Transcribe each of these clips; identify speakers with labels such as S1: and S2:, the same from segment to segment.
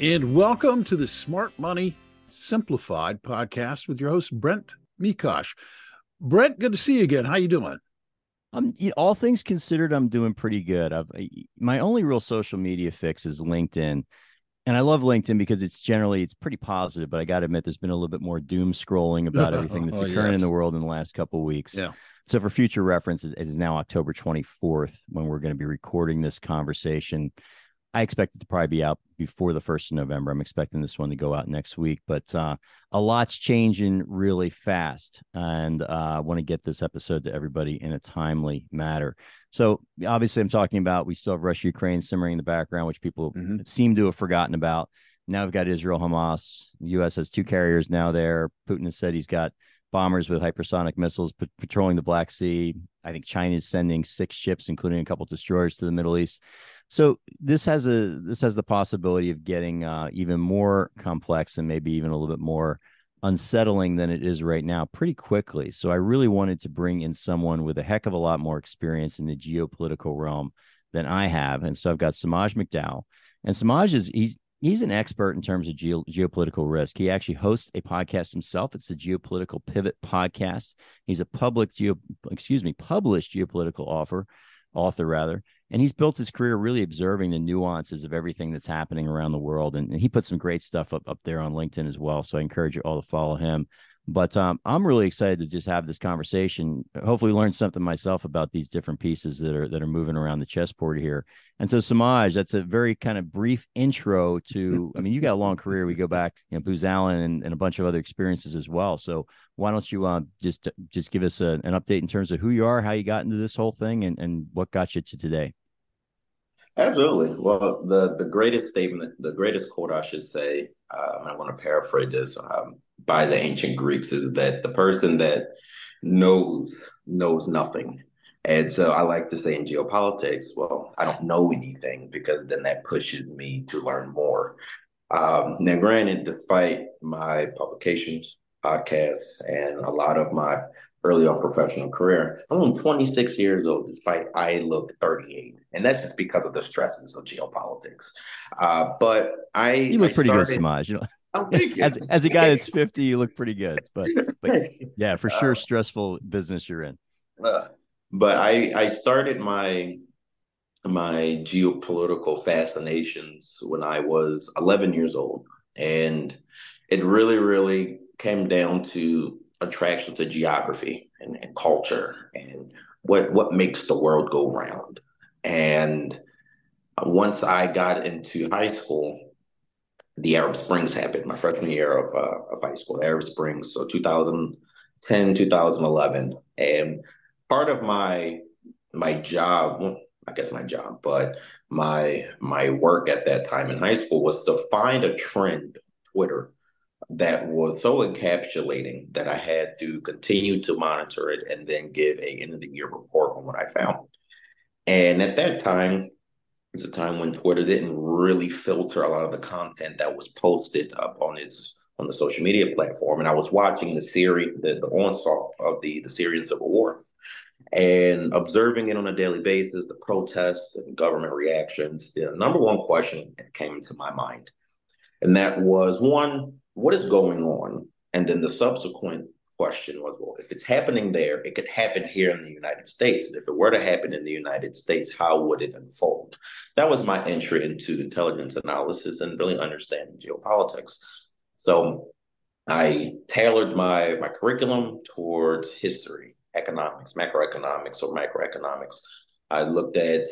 S1: And welcome to the Smart Money Simplified podcast with your host Brent Mekosh. Brent, good to see you again. How you doing?
S2: I'm you know, all things considered, I'm doing pretty good. I've my only real social media fix is LinkedIn, and I love LinkedIn because it's generally it's pretty positive. But I got to admit, there's been a little bit more doom scrolling about everything that's
S1: oh,
S2: occurring
S1: yes.
S2: in the world in the last couple of weeks.
S1: Yeah.
S2: So for future reference, it is now October 24th when we're going to be recording this conversation. I expect it to probably be out before the first of November. I'm expecting this one to go out next week, but uh, a lot's changing really fast, and uh, I want to get this episode to everybody in a timely manner. So obviously, I'm talking about we still have Russia Ukraine simmering in the background, which people
S1: Mhm.
S2: seem to have forgotten about. Now we've got Israel Hamas. The U.S. has two carriers now there. Putin has said he's got bombers with hypersonic missiles pat- patrolling the Black Sea. I think China is sending six ships, including a couple destroyers, to the Middle East. So this has a this has the possibility of getting uh, even more complex and maybe even a little bit more unsettling than it is right now pretty quickly. So I really wanted to bring in someone with a heck of a lot more experience in the geopolitical realm than I have, and so I've got Semaj McDowell. And Semaj is he's he's an expert in terms of geo, geopolitical risk. He actually hosts a podcast himself. It's the Geopolitical Pivot Podcast. He's a public geo excuse me published geopolitical author author rather and he's built his career really observing the nuances of everything that's happening around the world. And, and he put some great stuff up, up there on linkedin as well. So i encourage you all to follow him but um, i'm really excited to just have this conversation hopefully learn something myself about these different pieces that are that are moving around the chessboard here. And so semaj that's a very kind of brief intro to i mean you got a long career. We go back you know booz allen and, and a bunch of other experiences as well. So why don't you uh, just just give us a, an update in terms of who you are how you got into this whole thing and, and what got you to today
S3: Absolutely. Well, the the greatest statement, the greatest quote I should say, um, I want to paraphrase this um, by the ancient Greeks, is that the person that knows knows nothing. And so I like to say in geopolitics, well, I don't know anything because then that pushes me to learn more. Um, now, granted, despite my publications, podcasts, and a lot of my early on professional career, I'm only 26 years old, despite I look 38, and that's just because of the stresses of geopolitics. Uh, but I
S2: you look
S3: I
S2: pretty
S3: started,
S2: good semaj. You know
S3: Oh,
S2: as as a guy that's 50 you look pretty good but but yeah for sure
S3: Uh,
S2: stressful business you're in.
S3: Uh, but I I started my my geopolitical fascinations when I was 11 years old, and it really really came down to attraction to geography and, and culture and what what makes the world go round. And once I got into high school, the Arab Springs happened. My freshman year of uh, of high school, Arab Springs, so 2010 2011, and part of my my job i guess my job but my my work at that time in high school was to find a trend on twitter that was so encapsulating that i had to continue to monitor it and then give a end of the year report on what i found and at that time it's a time when twitter didn't really filter a lot of the content that was posted up on its on the social media platform and i was watching the series the, the onslaught of the the syrian civil war and observing it on a daily basis, the protests and government reactions, the number one question came into my mind. And that was one, what is going on? And then the subsequent question was, well, if it's happening there, it could happen here in the United States. And if it were to happen in the United States, how would it unfold? That was my entry into intelligence analysis and really understanding geopolitics. So I tailored my, my curriculum towards history economics, macroeconomics, or microeconomics. I looked at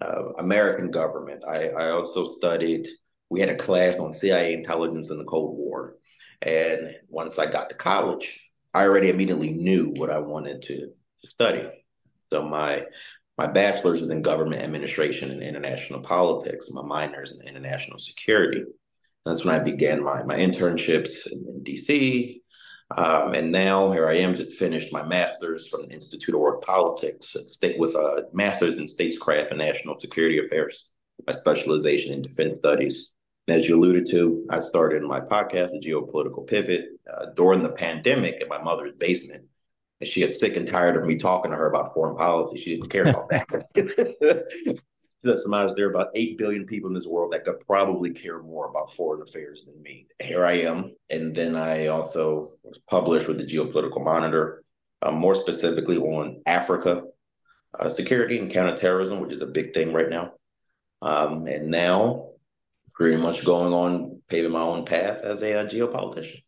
S3: uh, American government. I, I also studied, we had a class on CIA intelligence in the Cold War. And once I got to college, I already immediately knew what I wanted to, study. So my My bachelor's is in government administration and international politics. My minor minor's in international security. That's when I began my my internships in, in DC. Um, and now here I am, just finished my master's from the Institute of World Politics, state with a master's in statescraft and national security affairs. My specialization in defense studies. And as you alluded to, I started my podcast, The Geopolitical Pivot, uh, during the pandemic in my mother's basement. And she got sick and tired of me talking to her about foreign policy. She didn't care about that. Just imagine there are about 8 billion people in this world that could probably care more about foreign affairs than me. Here I am. And then I also was published with the Geopolitical Monitor, um, more specifically on Africa uh, security and counterterrorism, which is a big thing right now. Um, and now, pretty much going on paving my own path as a, a geopolitician.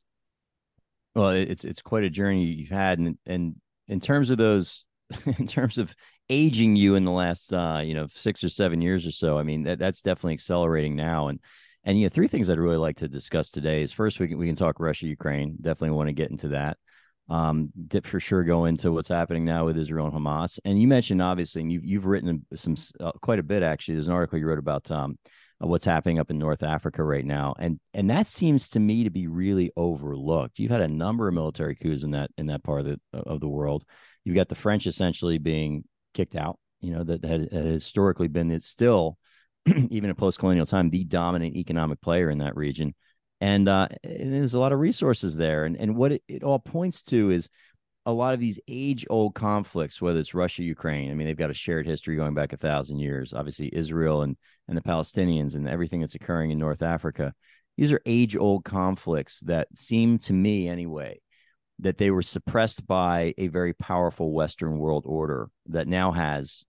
S2: Well, it's it's quite a journey you've had, and and in terms of those, in terms of aging you in the last uh, you know six or seven years or so. I mean that that's definitely accelerating now. And and you know three things I'd really like to discuss today is first we can we can talk Russia Ukraine. Definitely want to get into that. Um, for sure go into what's happening now with Israel and Hamas. And you mentioned obviously, and you've you've written some uh, quite a bit actually. There's an article you wrote about um, what's happening up in North Africa right now, and and that seems to me to be really overlooked. You've had a number of military coups in that in that part of the of the world. You've got the French essentially being kicked out. You know that had, had historically been it's still even in post-colonial time the dominant economic player in that region, and, uh, and there's a lot of resources there. And and what it, it all points to is a lot of these age-old conflicts, whether it's Russia, Ukraine. I mean, they've got a shared history going back a thousand years. Obviously, Israel and and the Palestinians and everything that's occurring in North Africa. These are age-old conflicts that seem to me, anyway, that they were suppressed by a very powerful Western world order that now has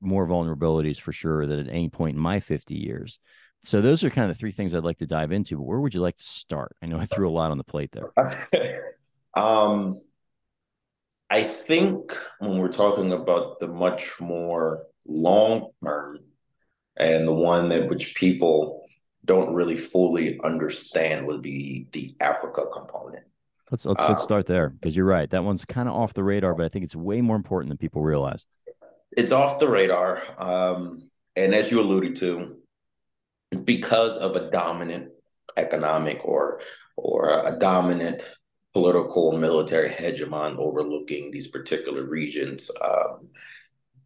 S2: more vulnerabilities for sure than at any point in my 50 years. So those are kind of the three things I'd like to dive into. But where would you like to start? I know I threw a lot on the plate there.
S3: um, I think when we're talking about the much more long term and the one that which people don't really fully understand would be the Africa component.
S2: Let's let's, let's um, start there because you're right. That one's kind of off the radar, but I think it's way more important than people realize.
S3: It's off the radar, um, and as you alluded to, because of a dominant economic or or a dominant political military hegemon overlooking these particular regions. Um,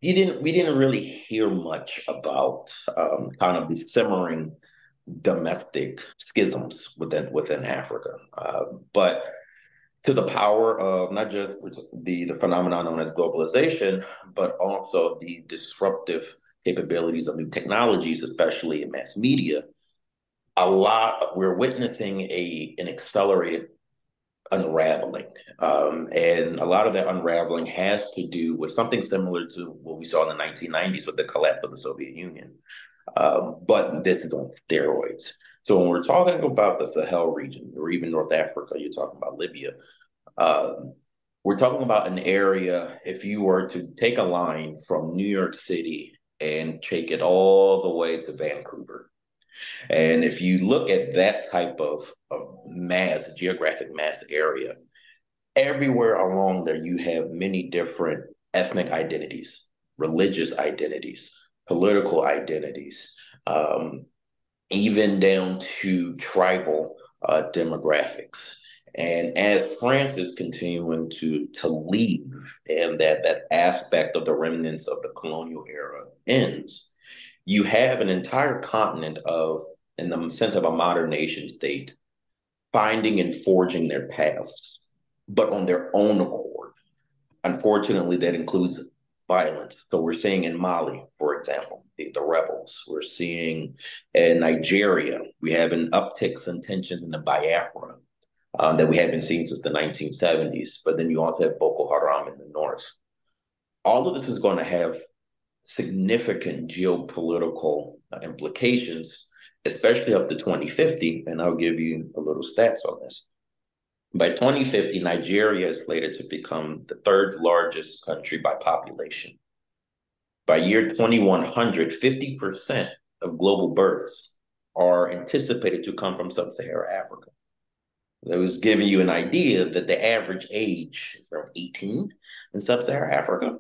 S3: you didn't we didn't really hear much about um, kind of the simmering domestic schisms within within Africa, uh, but to the power of not just the, the phenomenon known as globalization, but also the disruptive capabilities of new technologies, especially in mass media. A lot we're witnessing a an accelerated unraveling, um, and a lot of that unraveling has to do with something similar to what we saw in the 1990s with the collapse of the Soviet Union. Um, but this is on steroids. So when we're talking about the Sahel region or even North Africa, you're talking about Libya. Um, we're talking about an area. If you were to take a line from New York City and take it all the way to Vancouver, and if you look at that type of, of mass, geographic mass area, everywhere along there, you have many different ethnic identities, religious identities, political identities, um, even down to tribal uh, demographics. And as France is continuing to to leave, and that that aspect of the remnants of the colonial era ends, you have an entire continent of, in the sense of a modern nation state, finding and forging their paths, but on their own accord. Unfortunately, that includes violence. So we're seeing in Mali, for example, the, the rebels. We're seeing in Nigeria, we have an uptick in tensions in the Biafra um, that we haven't seen since the 1970s. But then you also have Boko Haram in the north. All of this is going to have significant geopolitical implications, especially up to 2050. And I'll give you a little stats on this. By 2050, Nigeria is slated to become the third largest country by population. By year 2100, 50% of global births are anticipated to come from sub Saharan Africa. That was giving you an idea that the average age is around 18 in sub Saharan Africa.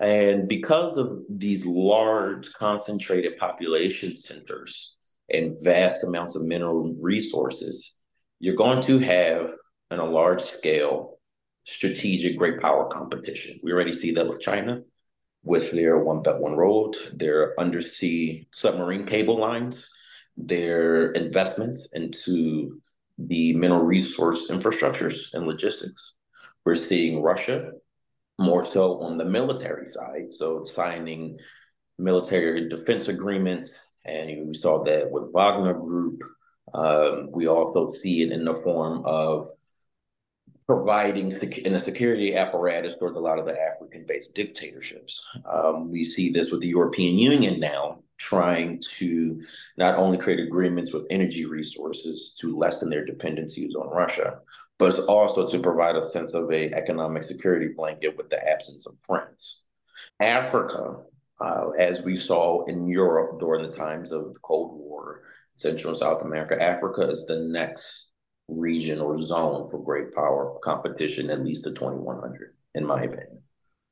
S3: And because of these large concentrated population centers and vast amounts of mineral resources, you're going to have on a large scale strategic great power competition. We already see that with China with their One Belt One Road, their undersea submarine cable lines, their investments into the mineral resource infrastructures and logistics. We're seeing Russia more so on the military side, so signing military defense agreements, and we saw that with Wagner Group. Um, we also see it in the form of providing sec- in a security apparatus towards a lot of the African-based dictatorships. Um, we see this with the European Union now trying to not only create agreements with energy resources to lessen their dependencies on Russia, but it's also to provide a sense of a economic security blanket with the absence of France. Africa, uh, as we saw in Europe during the times of the Cold War, Central and South America, Africa is the next region or zone for great power competition, at least to 2100, in my opinion.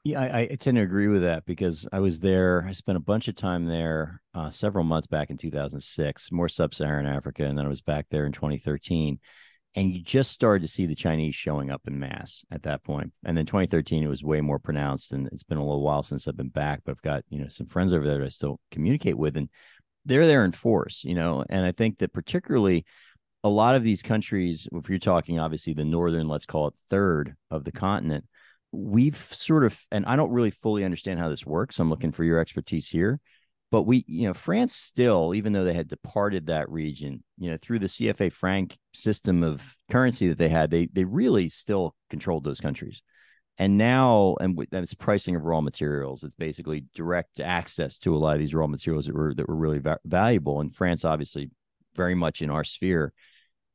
S2: Yeah, I, I, tend to agree with that because I was there. I spent a bunch of time there uh, several months back in 2006, more sub Saharan Africa. And then I was back there in 2013. And you just started to see the Chinese showing up in mass at that point. And then 2013, it was way more pronounced. And it's been a little while since I've been back, but I've got, you know, some friends over there that I still communicate with. And they're there in force, you know. And I think that particularly a lot of these countries, if you're talking obviously the northern, let's call it third of the continent, we've sort of, and I don't really fully understand how this works. I'm looking for your expertise here. But we, you know, France still, even though they had departed that region, you know, through the CFA franc system of currency that they had, they they really still controlled those countries. And now, and it's pricing of raw materials. It's basically direct access to a lot of these raw materials that were that were really va- valuable. And France, obviously, very much in our sphere.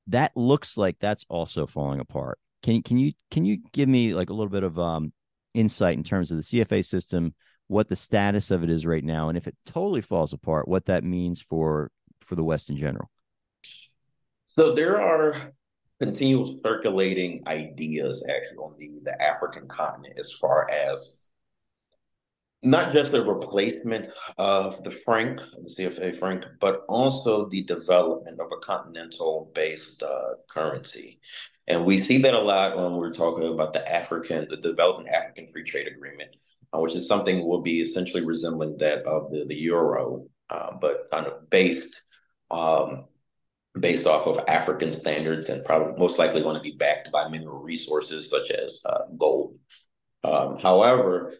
S2: That looks like that's also falling apart. Can can you can you give me like a little bit of um, insight in terms of the CFA system, what the status of it is right now, and if it totally falls apart, what that means for for the West in general?
S3: So there are continual circulating ideas actually on the, the African continent as far as not just the replacement of the franc, the CFA franc, but also the development of a continental based uh, currency. And we see that a lot when we're talking about the African, the developing African Free Trade Agreement, which is something will be essentially resembling that of the, the euro, uh, but kind of based um, based off of African standards and probably most likely going to be backed by mineral resources such as uh, gold. Um, however,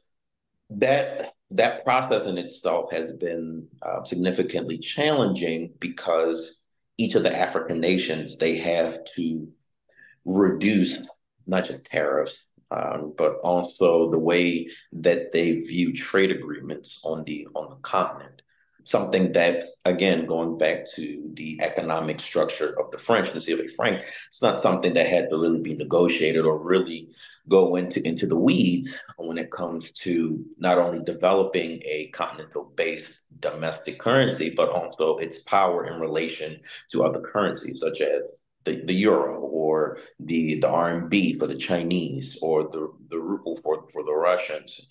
S3: that that process in itself has been uh, significantly challenging because each of the African nations they have to reduce not just tariffs, um, but also the way that they view trade agreements on the on the continent. Something that, again, going back to the economic structure of the French, the CFA franc, it's not something that had to really be negotiated or really go into into the weeds when it comes to not only developing a continental-based domestic currency, but also its power in relation to other currencies such as the, the euro or the the RMB for the Chinese or the the ruble for for the Russians.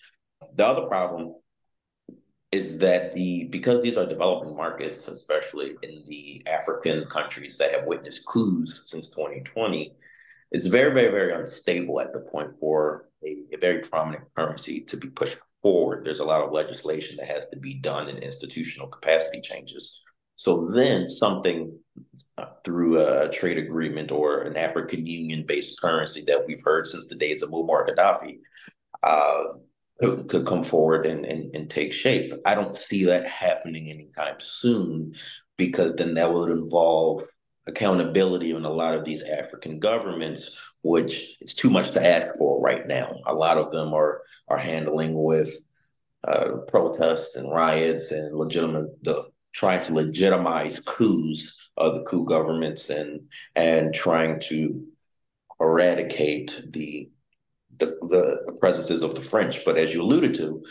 S3: The other problem is that the because these are developing markets, especially in the African countries that have witnessed coups since 2020, it's very very very unstable at the point for a, a very prominent currency to be pushed forward. There's a lot of legislation that has to be done and institutional capacity changes. So then something through a trade agreement or an African Union based currency that we've heard since the days of Muammar Gaddafi uh, could, could, come forward and, and, and take shape. I don't see that happening anytime soon because then that would involve accountability in a lot of these African governments, which is too much to ask for right now. A lot of them are are handling with uh, protests and riots and legitimate the trying to legitimize coups of the coup governments and and trying to eradicate the the, the presences of the French. But as you alluded to,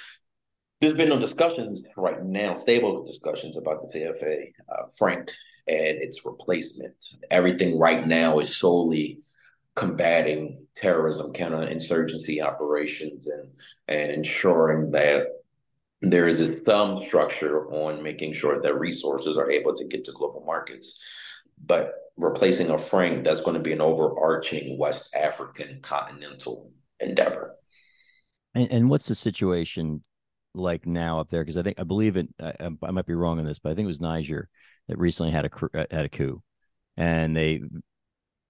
S3: there's been no discussions right now, stable discussions about the CFA uh, and its replacement. Everything right now is solely combating terrorism, counterinsurgency operations, and and ensuring that there is some structure on making sure that resources are able to get to global markets. But replacing a franc, that's going to be an overarching West African continental endeavor.
S2: And, and what's the situation like now up there? Because I think I believe it. I, I, might be wrong on this, but I think it was Niger that recently had a uh, had a coup, and they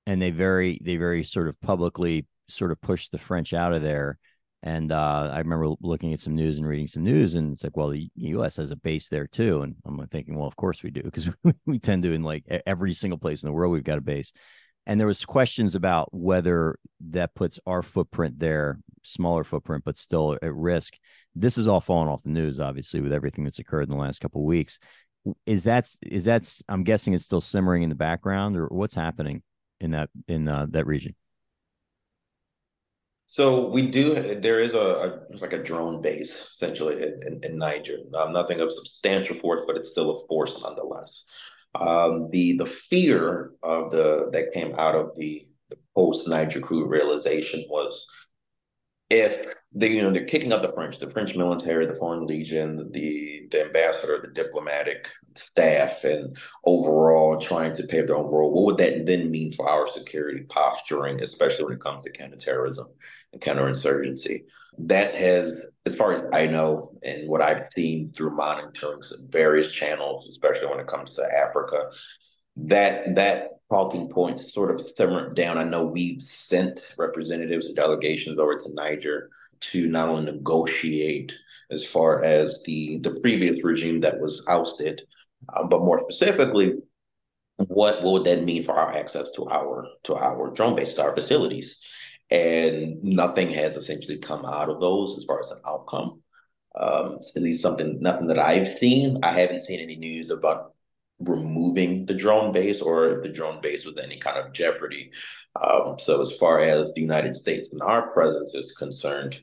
S2: and they very they very sort of publicly sort of pushed the French out of there. And uh, I remember looking at some news and reading some news, and it's like, well, the U.S. has a base there too, and I'm thinking, well, of course we do, because we tend to in like every single place in the world we've got a base. And there was questions about whether that puts our footprint there, smaller footprint, but still at risk. This is all fallen off the news, obviously, with everything that's occurred in the last couple of weeks. Is that is that? I'm guessing it's still simmering in the background, or what's happening in that in uh, that region?
S3: So we do. There is a, a like a drone base essentially in, in, Niger. Um, nothing of substantial force, but it's still a force nonetheless. Um, the the fear of the that came out of the, the post Niger coup realization was if they you know they're kicking out the French, the French military, the Foreign Legion, the the ambassador, the diplomatic staff, and overall trying to pave their own world, what would that then mean for our security posturing, especially when it comes to counterterrorism and counterinsurgency? That has, as far as I know, and what I've seen through monitoring various channels, especially when it comes to Africa, that that talking points sort of simmered down. I know we've sent representatives and delegations over to Niger to only negotiate as far as the the previous regime that was ousted, um, but more specifically, what, what would that mean for our access to our to our drone based our facilities? And nothing has essentially come out of those as far as an outcome. Um, at least something, nothing that I've seen. I haven't seen any news about removing the drone base or the drone base with any kind of jeopardy. Um, so as far as the United States and our presence is concerned,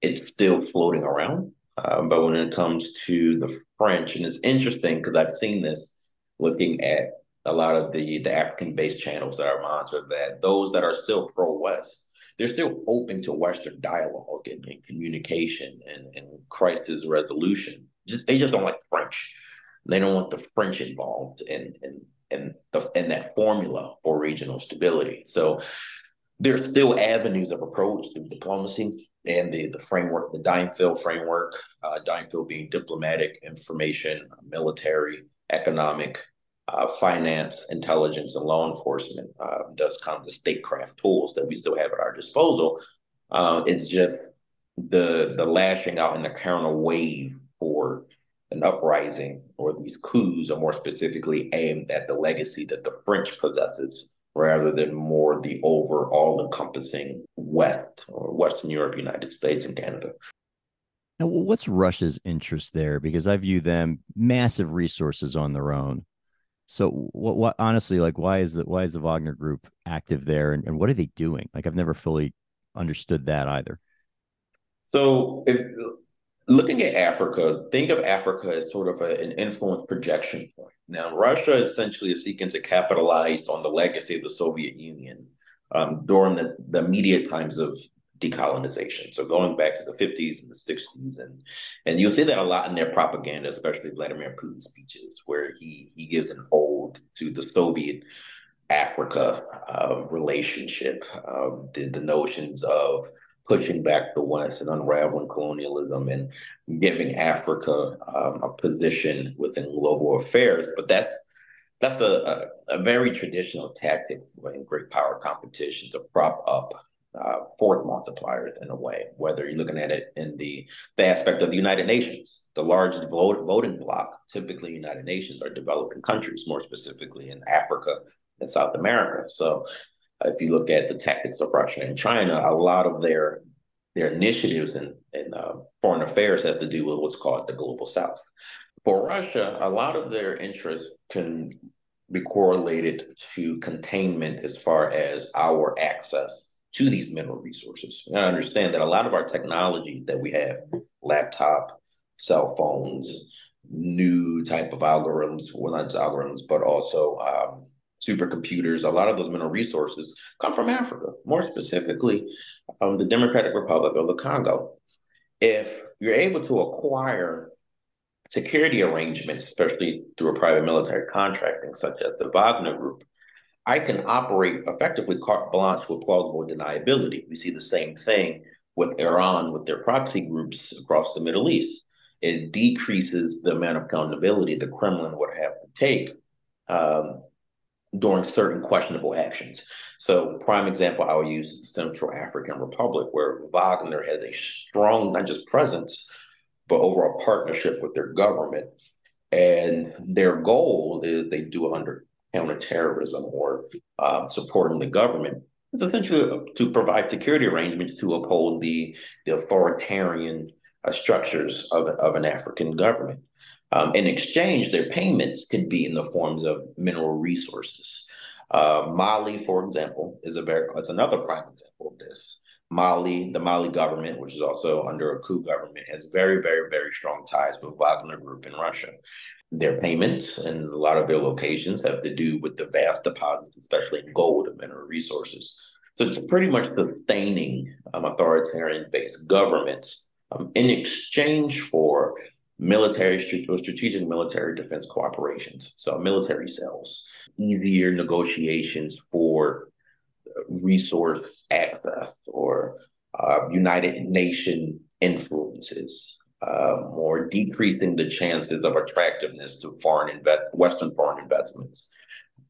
S3: it's still floating around. Um, but when it comes to the French, and it's interesting because I've seen this looking at a lot of the the African based channels that are monitored that those that are still pro West, they're still open to Western dialogue and, and communication and, and crisis resolution. Just, they just don't like French. They don't want the French involved in in in, the, in that formula for regional stability. So there's still avenues of approach through diplomacy and the, the framework, the DIMEFIL framework, uh, being diplomatic, information, military, economic, uh, finance, intelligence, and law enforcement. Uh, does kind of the statecraft tools that we still have at our disposal. Uh, it's just the the lashing out and the counter wave for an uprising or these coups are more specifically aimed at the legacy that the French possesses rather than more the overall encompassing West or Western Europe, United States, and Canada.
S2: Now, what's Russia's interest there? Because I view them massive resources on their own. So, what, what honestly, like, why is that? Why is the Wagner Group active there, and, and what are they doing? Like, I've never fully understood that either.
S3: So, if looking at Africa, think of Africa as sort of a, an influence projection point. Now, Russia essentially is seeking to capitalize on the legacy of the Soviet Union um, during the, the immediate times of decolonization. So going back to the 50s and the 60s, and and you'll see that a lot in their propaganda, especially Vladimir Putin's speeches, where he he gives an ode to the Soviet Africa um, relationship, um, the, the notions of pushing back the West and unraveling colonialism and giving Africa um, a position within global affairs. But that's that's a, a, a very traditional tactic in great power competition to prop up uh, force multipliers in a way, whether you're looking at it in the, the aspect of the United Nations, the largest vote, voting bloc, typically United Nations, are developing countries, more specifically in Africa and South America. So if you look at the tactics of Russia and China, a lot of their their initiatives in, in uh, foreign affairs have to do with what's called the global south. For Russia, a lot of their interests can be correlated to containment as far as our access to these mineral resources. And I understand that a lot of our technology that we have, laptop, cell phones, new type of algorithms, well not just algorithms, but also um, supercomputers, a lot of those mineral resources come from Africa, more specifically, um, the Democratic Republic of the Congo. If you're able to acquire security arrangements, especially through a private military contracting, such as the Wagner Group, I can operate effectively carte blanche with plausible deniability. We see the same thing with Iran with their proxy groups across the Middle East. It decreases the amount of accountability the Kremlin would have to take um, during certain questionable actions. So, prime example, I will use Central African Republic, where Wagner has a strong, not just presence, but overall partnership with their government. And their goal is they do it under counterterrorism or uh, supporting the government. It's essentially to provide security arrangements to uphold the, the authoritarian uh, structures of, of an African government. Um, in exchange, their payments could be in the forms of mineral resources. Uh, Mali, for example, is a very it's another prime example of this. Mali, the Mali government, which is also under a coup government, has very, very, very strong ties with Wagner Group in Russia. Their payments and a lot of their locations have to do with the vast deposits, especially gold and mineral resources. So it's pretty much sustaining um, authoritarian-based governments um, in exchange for military or strategic military defense cooperations. So military sales, easier negotiations for resource access or uh, United Nation influences, um, or decreasing the chances of attractiveness to foreign invest Western foreign investments.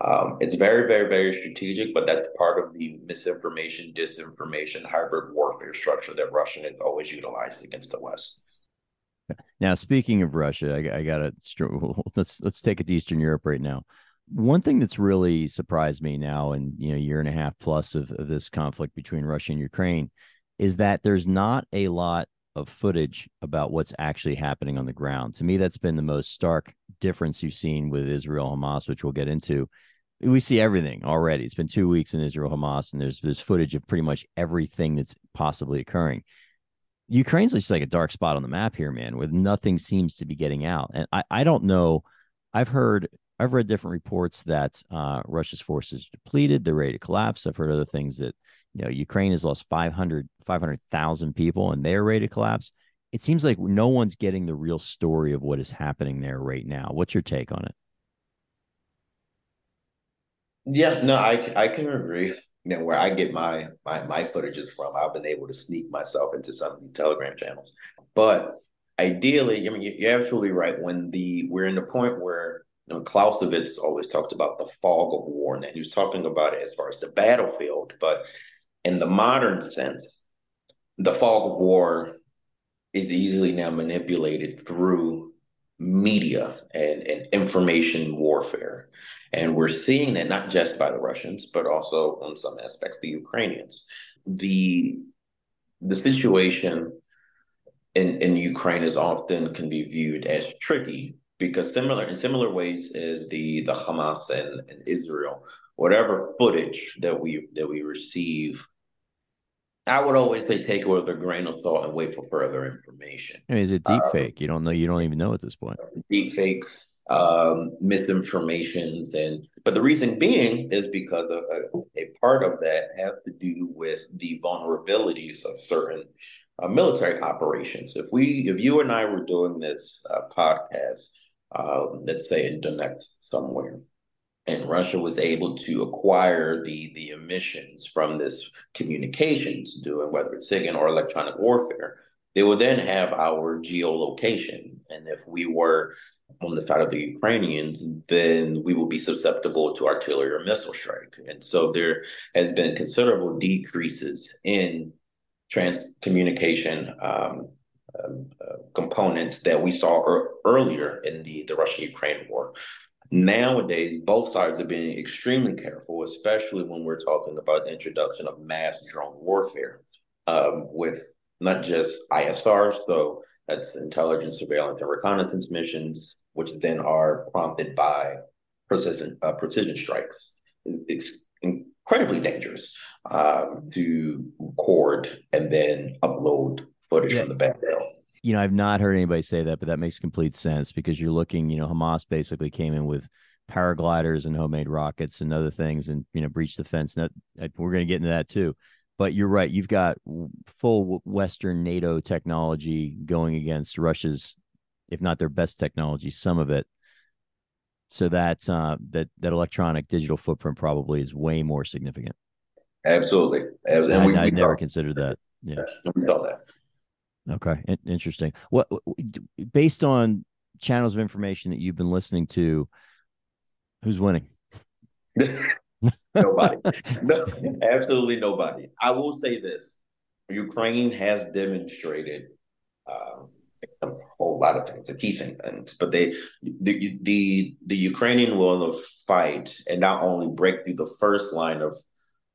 S3: Um, it's very, very, very strategic, but that's part of the misinformation, disinformation, hybrid warfare structure that Russia has always utilized against the West.
S2: Now, speaking of Russia, I, I got to let's let's take it to Eastern Europe right now. One thing that's really surprised me now, in you know, year and a half plus of, of this conflict between Russia and Ukraine, is that there's not a lot of footage about what's actually happening on the ground. To me, that's been the most stark difference you've seen with Israel Hamas, which we'll get into. We see everything already. It's been two weeks in Israel Hamas, and there's there's footage of pretty much everything that's possibly occurring. Ukraine's just like a dark spot on the map here, man, where nothing seems to be getting out. And I, I don't know. I've heard, I've read different reports that uh, Russia's forces depleted, they're ready to collapse. I've heard other things that, you know, Ukraine has lost 500, 500,000 people and they're ready to collapse. It seems like no one's getting the real story of what is happening there right now. What's your take on it?
S3: Yeah, no, I, I can agree you know, where I get my my my footages from, I've been able to sneak myself into some of the Telegram channels. But ideally, I mean, you're absolutely right. When the we're in the point where you know, Clausewitz always talked about the fog of war, and he was talking about it as far as the battlefield. But in the modern sense, the fog of war is easily now manipulated through media and, and information warfare. And we're seeing that not just by the Russians, but also on some aspects the Ukrainians. The the situation in, in Ukraine is often can be viewed as tricky because similar in similar ways is the the Hamas and, and Israel, whatever footage that we that we receive I would always say take it with a grain of salt and wait for further information.
S2: I mean, is it deep uh, fake? You don't know. You don't even know at this point.
S3: Deep fakes, um, misinformations, and but the reason being is because a, a, a, part of that has to do with the vulnerabilities of certain uh, military operations. If we, if you and I were doing this uh, podcast, um, let's say in Donetsk somewhere, and Russia was able to acquire the the emissions from this communications doing whether it's SIGINT or electronic warfare, they will then have our geolocation. And if we were on the side of the Ukrainians, then we will be susceptible to artillery or missile strike. And so there has been considerable decreases in trans communication um, um, uh, components that we saw er- earlier in the, the Russia Ukraine war. Nowadays, both sides are being extremely careful, especially when we're talking about the introduction of mass drone warfare um, with not just ISRs, so that's intelligence, surveillance, and reconnaissance missions, which then are prompted by precision, uh, precision strikes. It's incredibly dangerous um, to record and then upload footage yeah. from the battlefield
S2: you know, I've not heard anybody say that, but that makes complete sense because you're looking, you know, Hamas basically came in with paragliders and homemade rockets and other things, and you know, breach the fence. We're going to get into that too. But you're right. You've got full Western NATO technology going against Russia's, if not their best technology, some of it. So that uh, that that electronic digital footprint probably is way more significant.
S3: Absolutely,
S2: and I, we, I we never considered that. Yeah,
S3: we saw that.
S2: Okay, interesting. What based on channels of information that you've been listening to, who's winning?
S3: nobody. No, absolutely nobody. I will say this: Ukraine has demonstrated um, a whole lot of things, a key thing, but they the the the Ukrainian will fight and not only break through the first line of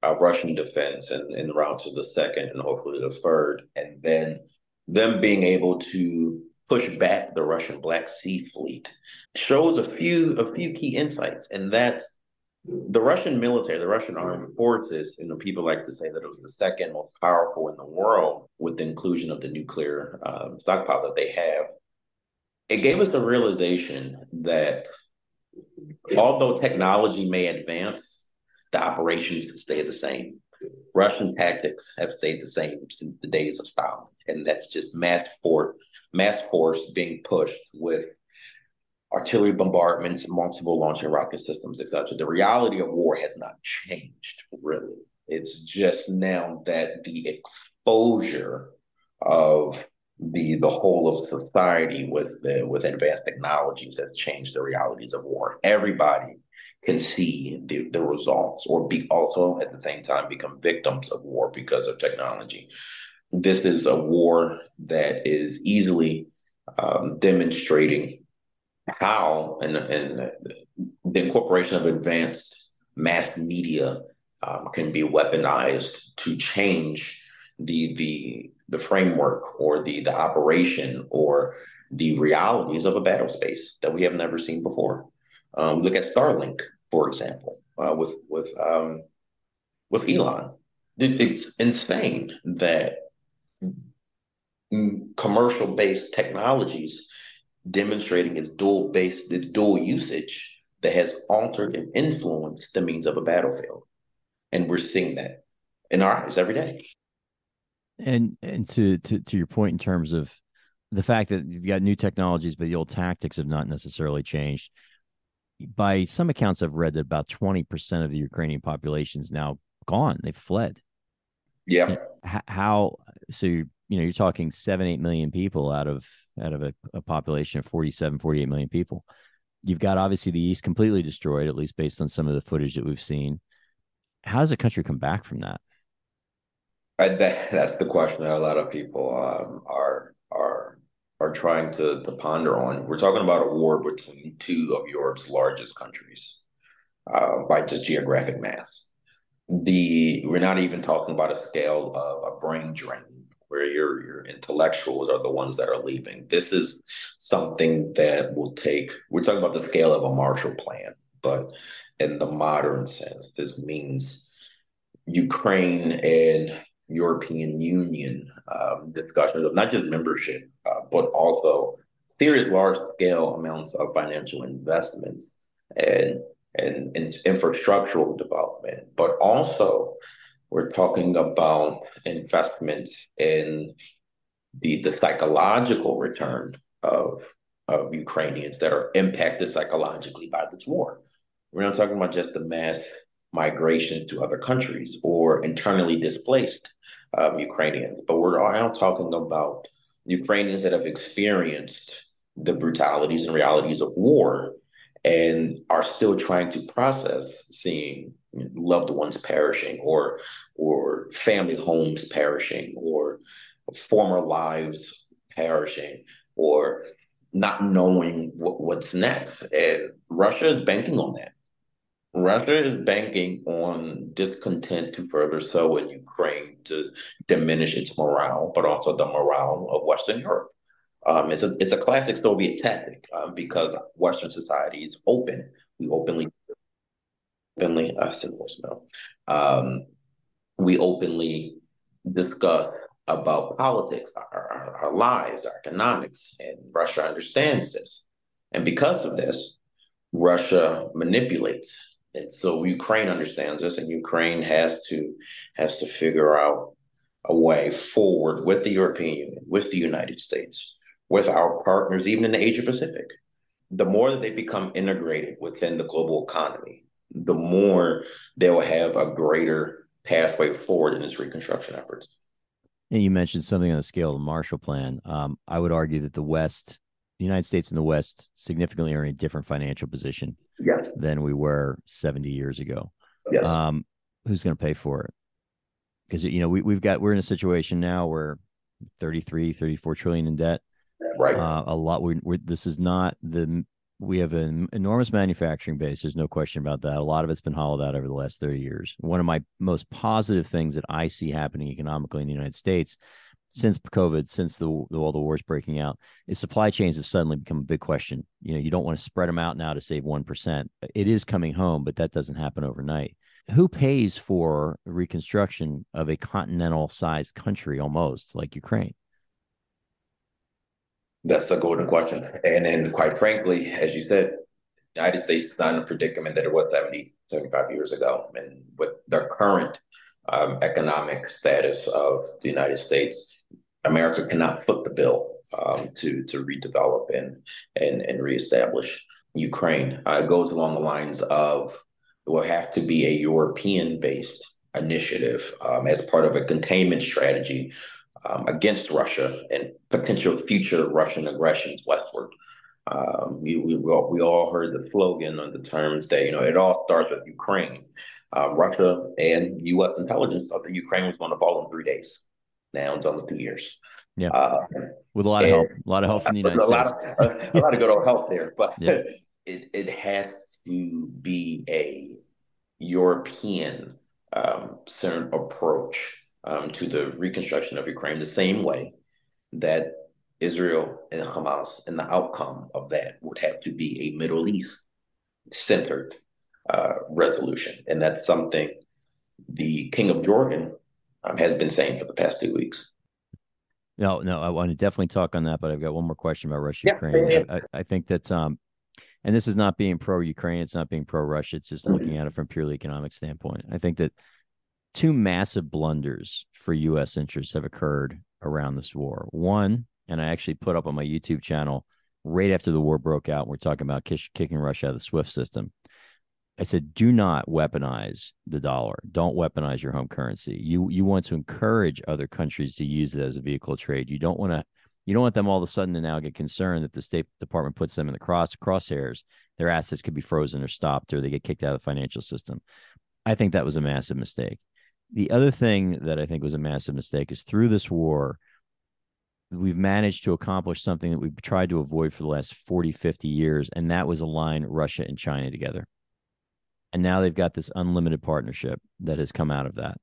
S3: uh, Russian defense and and route to the second and hopefully the third, and then them being able to push back the Russian Black Sea Fleet shows a few a few key insights, and that's the Russian military, the Russian armed forces, you know, people like to say that it was the second most powerful in the world with the inclusion of the nuclear um, stockpile that they have. It gave us a realization that although technology may advance, the operations stay the same. Russian tactics have stayed the same since the days of Stalin, and that's just mass force, mass force being pushed with artillery bombardments, multiple launching rocket systems, etc. The reality of war has not changed, really. It's just now that the exposure of the the whole of society with the, with advanced technologies has changed the realities of war. Everybody can see the, the results or be also at the same time become victims of war because of technology. This is a war that is easily um, demonstrating how and, and the incorporation of advanced mass media um, can be weaponized to change the the the framework or the the operation or the realities of a battle space that we have never seen before. Um, look at Starlink, for example, uh, with with um, with Elon. It's insane that commercial based technologies demonstrating its dual base, its dual usage that has altered and influenced the means of a battlefield. And we're seeing that in our eyes every day.
S2: And and to to to your point in terms of the fact that you've got new technologies, but the old tactics have not necessarily changed. By some accounts, I've read that about twenty percent of the Ukrainian population is now gone; they've fled.
S3: Yeah.
S2: How so? You, you know, you're talking seven, eight million people out of out of a, a population of 47, 48 million people. You've got obviously the East completely destroyed, at least based on some of the footage that we've seen. How does a country come back from that?
S3: I, that that's the question that a lot of people um, are are are trying to, to ponder on. We're talking about a war between two of Europe's largest countries uh, by just geographic mass. The we're not even talking about a scale of a brain drain where your your intellectuals are the ones that are leaving. This is something that will take. We're talking about the scale of a Marshall Plan, but in the modern sense, this means Ukraine and European Union um, discussions of not just membership, uh, but also serious large scale amounts of financial investments and and, and infrastructural development, but also we're talking about investments in the, the psychological return of, of Ukrainians that are impacted psychologically by this war. We're not talking about just the mass migrations to other countries or internally displaced um, Ukrainians, but we're now talking about Ukrainians that have experienced the brutalities and realities of war and are still trying to process seeing loved ones perishing or or family homes perishing or former lives perishing or not knowing what, what's next. And russia is banking on that russia is banking on discontent to further sow in ukraine to diminish its morale but also the morale of western europe um, it's a it's a classic Soviet tactic um, because Western society is open. We openly openly, I said voicemail. Um, we openly discuss about politics, our, our, our, lives, our economics, and Russia understands this. And because of this, Russia manipulates. And so Ukraine understands this, and Ukraine has to has to figure out a way forward with the European Union, with the United States, with our partners, even in the Asia Pacific. The more that they become integrated within the global economy, the more they will have a greater pathway forward in its reconstruction efforts.
S2: And you mentioned something on the scale of the Marshall Plan. Um, I would argue that the West, the United States and the West, significantly are in a different financial position
S3: yes.
S2: than we were 70 years ago.
S3: Yes.
S2: Um, who's going to pay for it? Because you know we we've got we're in a situation now where 33, 34 trillion in debt.
S3: Right.
S2: Uh, a lot. We we're, this is not the we have an enormous manufacturing base. There's no question about that. A lot of it's been hollowed out over the last 30 years. One of my most positive things that I see happening economically in the United States since COVID, since the, the all the wars breaking out, is supply chains have suddenly become a big question. You know, you don't want to spread them out now to save one percent. It is coming home, but that doesn't happen overnight. Who pays for reconstruction of a continental sized country almost like Ukraine?
S3: That's a golden question. And then, quite frankly, as you said, the United States is not in a predicament that it was 70, 75 years ago. And with the current um, economic status of the United States, America cannot foot the bill um, to to redevelop and and and reestablish Ukraine. Uh, it goes along the lines of it will have to be a European based initiative um, as part of a containment strategy um, against Russia and potential future Russian aggressions westward. Um, we, we, we, all, we all heard the slogan on the terms that, you know, it all starts with Ukraine. Uh, Russia and U.S. intelligence thought that Ukraine was going to fall in three days. Now it's only two years.
S2: Yeah, uh, with a lot of help, a lot of help from the United
S3: a
S2: States.
S3: Lot of, a lot of good old help there, but yeah. it it has to be a European um, centered approach um, to the reconstruction of Ukraine the same way that Israel and Hamas and the outcome of that would have to be a Middle East centered uh, resolution. And that's something the King of Jordan um, has been saying for the past two weeks.
S2: No, no, I want to definitely talk on that, but I've got one more question about Russia Ukraine. Yeah. I, I, think that, um, and this is not being pro Ukraine, it's not being pro Russia, it's just mm-hmm. looking at it from a purely economic standpoint. I think that two massive blunders for U.S. interests have occurred around this war. One, and I actually put up on my YouTube channel right after the war broke out, we're talking about kish, kicking Russia out of the SWIFT system. I said, do not weaponize the dollar. Don't weaponize your home currency. You you want to encourage other countries to use it as a vehicle of trade. You don't want to you don't want them all of a sudden to now get concerned that the State Department puts them in the cross crosshairs. Their assets could be frozen or stopped, or they get kicked out of the financial system. I think that was a massive mistake the other thing that I think was a massive mistake is through this war, we've managed to accomplish something that we've tried to avoid for the last 40, 50 years, and that was align Russia and China together. And now they've got this unlimited partnership that has come out of that,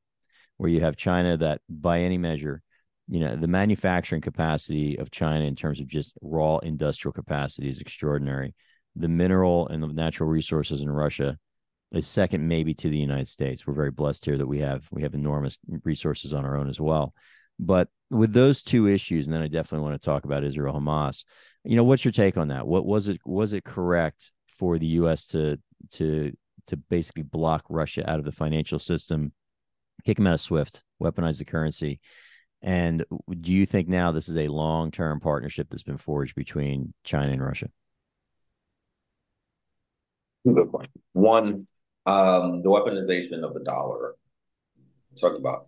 S2: where you have China that, by any measure, you know, the manufacturing capacity of China in terms of just raw industrial capacity is extraordinary. The mineral and the natural resources in Russia is second maybe to the United States. We're very blessed here that we have we have enormous resources on our own as well. But with those two issues, and then I definitely want to talk about Israel Hamas. You know, what's your take on that? What was it was it correct for the US to to to basically block Russia out of the financial system, kick them out of SWIFT, weaponize the currency? And do you think now this is a long term partnership that's been forged between China and Russia?
S3: Good point. One, um, the weaponization of the dollar. Talk about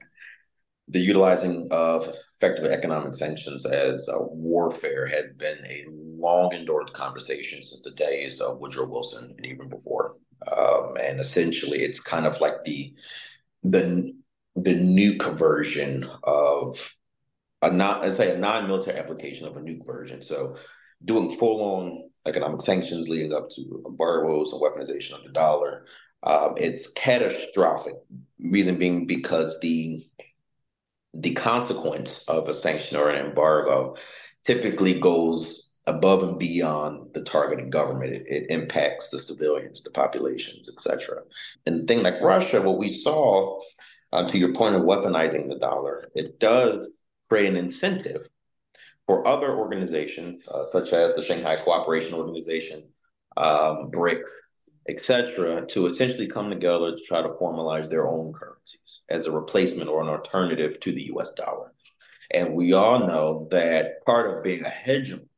S3: the utilizing of effective economic sanctions as a warfare has been a long endured conversation since the days of Woodrow Wilson and even before. Um, and essentially, it's kind of like the the the nuke version of a not let's say a non-military application of a nuke version. So doing full on economic sanctions leading up to embargoes and weaponization of the dollar, um, it's catastrophic. Reason being because the the consequence of a sanction or an embargo typically goes above and beyond the targeted government. It, it impacts the civilians, the populations, etc. And thing like Russia, what we saw, uh, to your point of weaponizing the dollar, it does create an incentive for other organizations, uh, such as the Shanghai Cooperation Organization, um, BRIC, etc., to essentially come together to try to formalize their own currencies as a replacement or an alternative to the US dollar. And we all know that part of being a hegemon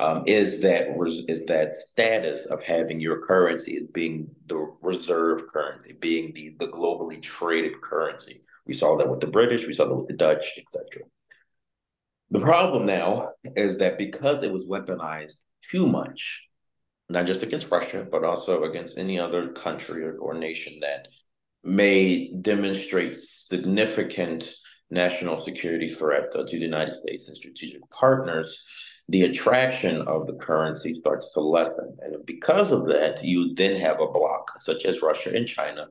S3: um, is that is that status of having your currency as being the reserve currency, being the, the globally traded currency. We saw that with the British, we saw that with the Dutch, etc. The problem now is that because it was weaponized too much, not just against Russia, but also against any other country or, or nation that may demonstrate significant national security threat to the United States and strategic partners, the attraction of the currency starts to lessen. And because of that, you then have a bloc, such as Russia and China,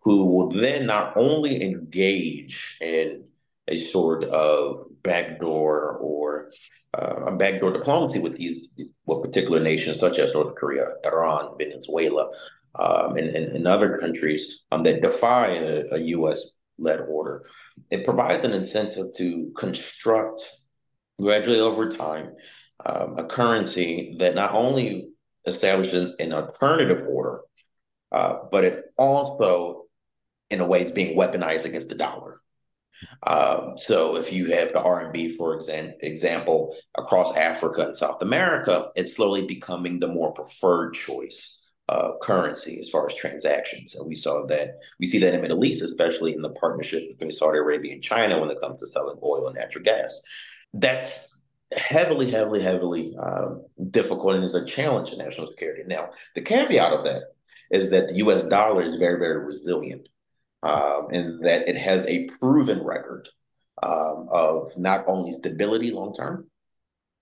S3: who will then not only engage in a sort of backdoor or uh, a backdoor diplomacy with these, these particular nations, such as North Korea, Iran, Venezuela, um, and, and, and, other countries um, that defy a, a U.S. led order. It provides an incentive to construct gradually over time um, a currency that not only establishes an alternative order, uh, but it also, in a way, is being weaponized against the dollar. Um, so if you have the RMB, for exam- example, across Africa and South America, it's slowly becoming the more preferred choice uh, currency as far as transactions. And we saw that we see that in the Middle East, especially in the partnership between Saudi Arabia and China when it comes to selling oil and natural gas. That's heavily, heavily, heavily um, difficult and is a challenge to national security. Now, the caveat of that is that the U.S. dollar is very, very resilient, um, and that it has a proven record um, of not only stability long term,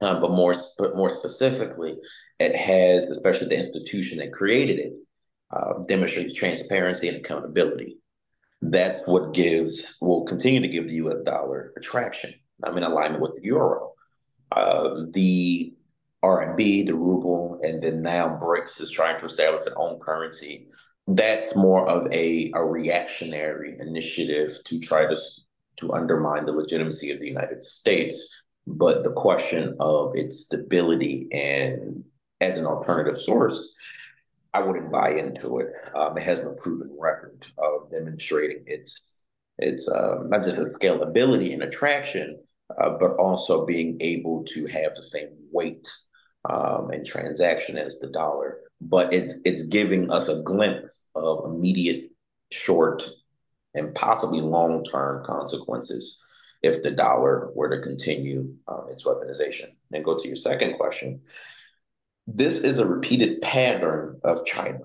S3: um, but more, but more specifically, it has, especially the institution that created it, uh, demonstrates transparency and accountability. That's what gives, will continue to give the US dollar attraction. I'm in alignment with the euro. Uh, the RMB, the ruble, and then now BRICS is trying to establish their own currency. That's more of a, a reactionary initiative to try to to undermine the legitimacy of the United States. But the question of its stability and as an alternative source, I wouldn't buy into it. Um, it has no proven record of demonstrating its its uh, not just its scalability and attraction, uh, but also being able to have the same weight um, and transaction as the dollar. But it's it's giving us a glimpse of immediate, short, and possibly long term consequences if the dollar were to continue um, its weaponization. And go to your second question this is a repeated pattern of China.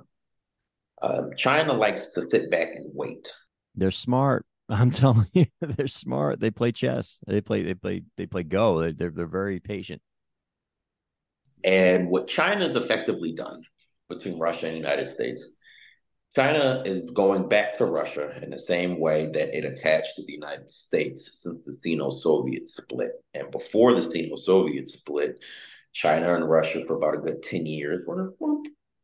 S3: Um, China likes to sit back and wait.
S2: They're smart. I'm telling you, they're smart. They play chess. They play. They play. They play Go. They, they're they're very patient.
S3: And what China's effectively done between Russia and the United States, China is going back to Russia in the same way that it attached to the United States since the Sino-Soviet split. And before the Sino-Soviet split, China and Russia for about a good 10 years were, were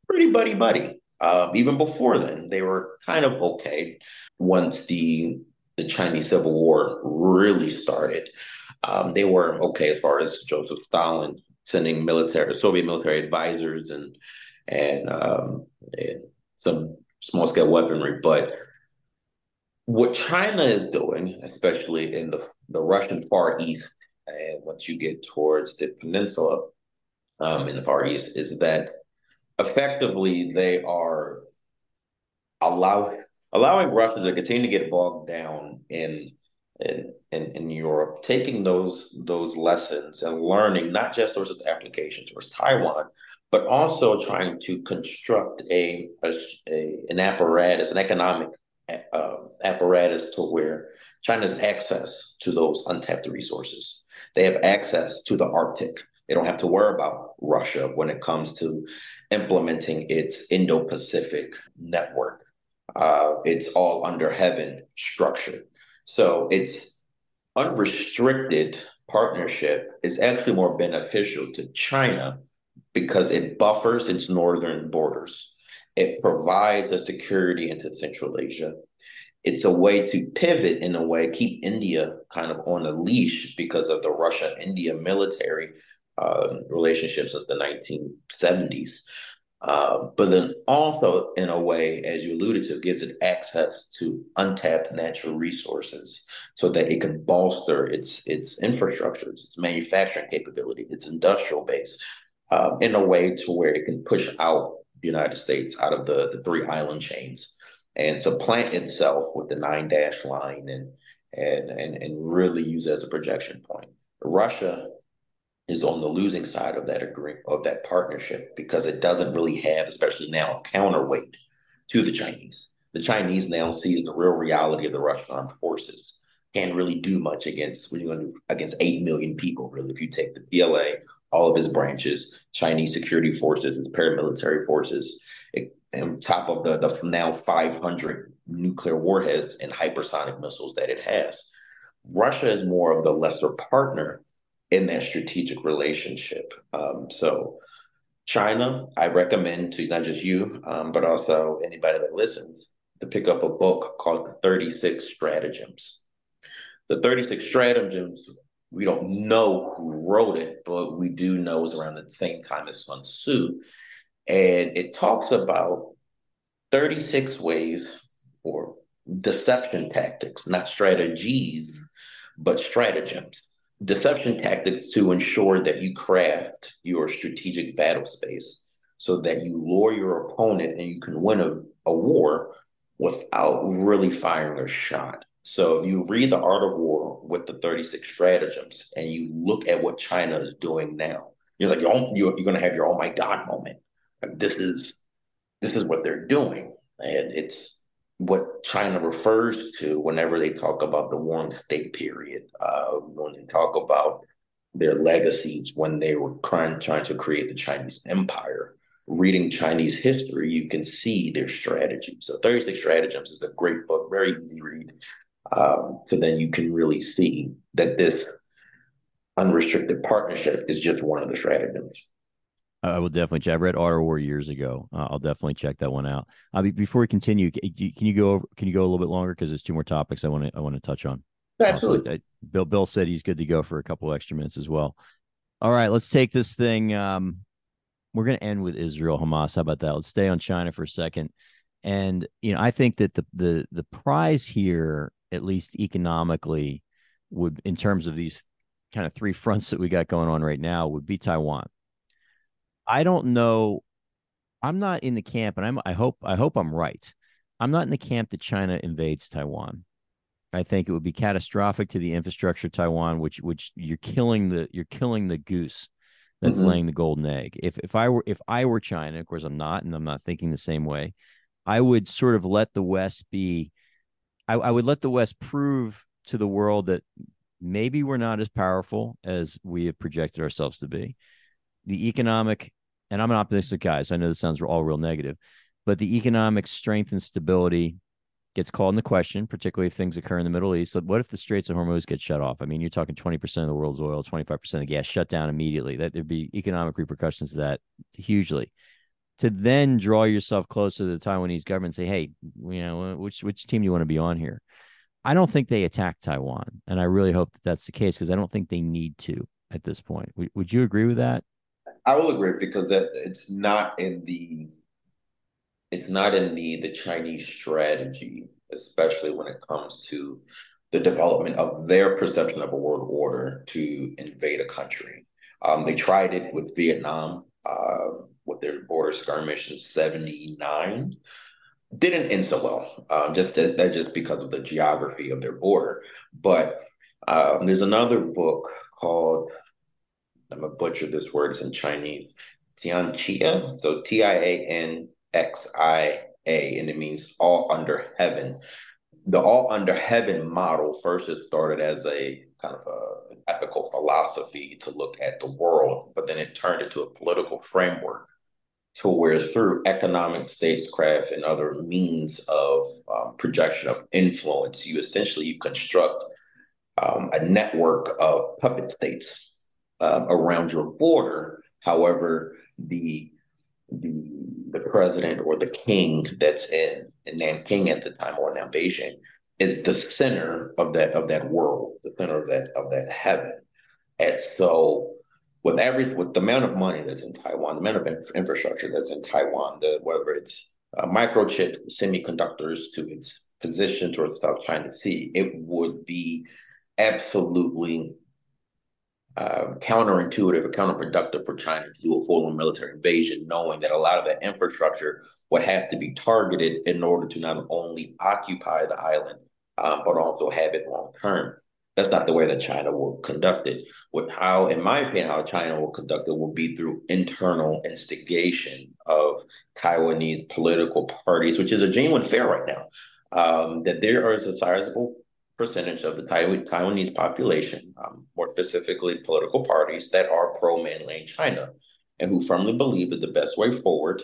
S3: pretty buddy buddy. Um, even before then, they were kind of okay. Once the the Chinese Civil War really started, um, they were okay as far as Joseph Stalin sending military Soviet military advisors and and, um, and some small scale weaponry. But what China is doing, especially in the the Russian Far East, and once you get towards the peninsula, um, in the Far East is that effectively they are allow, allowing Russia to continue to get bogged down in in, in, in Europe, taking those those lessons and learning not just towards applications towards Taiwan, but also trying to construct a, a, a an apparatus, an economic uh, apparatus to where China's access to those untapped resources. They have access to the Arctic. They don't have to worry about Russia when it comes to implementing its Indo Pacific network. Uh, it's all under heaven structure. So it's unrestricted partnership is actually more beneficial to China because it buffers its northern borders. It provides a security into Central Asia. It's a way to pivot in a way, keep India kind of on a leash because of the Russia India military um, relationships of the 1970s. Uh, but then also, in a way, as you alluded to, gives it access to untapped natural resources so that it can bolster its its infrastructure, its manufacturing capability, its industrial base, um, in a way to where it can push out the United States out of the, the three island chains and supplant itself with the nine dash line and and and and really use as a projection point. Russia is on the losing side of that agreement of that partnership because it doesn't really have, especially now, a counterweight to the Chinese. The Chinese now sees the real reality of the Russian armed forces. Can't really do much against when you're going to do against eight million people. Really, if you take the PLA, all of its branches, Chinese security forces, its paramilitary forces, on top of the, the now 500 nuclear warheads and hypersonic missiles that it has. Russia is more of the lesser partner in that strategic relationship. Um, so, China, I recommend to not just you, um, but also anybody that listens to pick up a book called The 36 Stratagems. The 36 Stratagems, we don't know who wrote it, but we do know it's around the same time as Sun Tzu. And it talks about 36 ways or deception tactics, not strategies, but stratagems deception tactics to ensure that you craft your strategic battle space so that you lure your opponent and you can win a, a war without really firing a shot. So if you read The Art of War with the 36 stratagems and you look at what China is doing now, you're like, you're, you're, going to have your oh my God moment. Like, this is this is what they're doing. And it's what China refers to whenever they talk about the Warring State period, uh, when they talk about their legacies when they were trying, trying to create the Chinese empire. Reading Chinese history, you can see their strategies. So 36 Stratagems is a great book, very easy read. Um, so then you can really see that this unrestricted partnership is just one of the stratagems.
S2: I will definitely check. I read Art of War years ago. Uh, I'll definitely check that one out. Uh, before we continue, can you go over, can you go a little bit longer because there's two more topics I want to I want to touch on.
S3: Absolutely. Also,
S2: Bill Bill said he's good to go for a couple extra minutes as well. All right, let's take this thing. Um, we're going to end with Israel Hamas. How about that? Let's stay on China for a second. And you know, I think that the the the prize here, at least economically, would in terms of these kind of three fronts that we got going on right now, would be Taiwan. I don't know. I'm not in the camp, and I'm. I hope. I hope I'm right. I'm not in the camp that China invades Taiwan. I think it would be catastrophic to the infrastructure of Taiwan, which which you're killing the you're killing the goose that's mm-hmm. laying the golden egg. If if I were if I were China, of course I'm not, and I'm not thinking the same way. I would sort of let the West be. I, I would let the West prove to the world that maybe we're not as powerful as we have projected ourselves to be. The economic and I'm an optimistic guy, so I know this sounds all real negative, but the economic strength and stability gets called into question, particularly if things occur in the Middle East. So what if the Straits of Hormuz get shut off? I mean, you're talking 20% of the world's oil, 25% of the gas shut down immediately. That there'd be economic repercussions to that hugely. To then draw yourself closer to the Taiwanese government say, hey, you know, uh, which which team do you want to be on here? I don't think they attack Taiwan, and I really hope that that's the case because I don't think they need to at this point. W- would you agree with that?
S3: I will agree because that it's not in the it's not in the the Chinese strategy, especially when it comes to the development of their perception of a world order to invade a country. Um, they tried it with Vietnam uh, with their border skirmish in '79. Didn't end so well, um, just that, that just because of the geography of their border. But um, there's another book called I'm gonna butcher this word. It's in Chinese. Tianxia. So T I A N X I A, and it means all under heaven. The all under heaven model first it started as a kind of a, ethical philosophy to look at the world, but then it turned into a political framework to where through economic statescraft and other means of um, projection of influence, you essentially you construct um, a network of puppet states um, around your border. However, the the the president or the king that's in, in Nanking at the time or now Beijing is the center of that of that world, the center of that of that heaven. And so with every with the amount of money that's in Taiwan, the amount of infrastructure that's in Taiwan, the, whether it's uh, microchips, semiconductors to its position towards South China Sea, it would be absolutely uh, counterintuitive or counterproductive for China to do a full-on military invasion, knowing that a lot of that infrastructure would have to be targeted in order to not only occupy the island, um, but also have it long term. That's not the way that China will conduct it. What how, in my opinion, how China will conduct it will be through internal instigation of Taiwanese political parties, which is a genuine fear right now. Um, that there is a sizable percentage of the Taiwanese population, um, more specifically political parties that are pro mainland China, and who firmly believe that the best way forward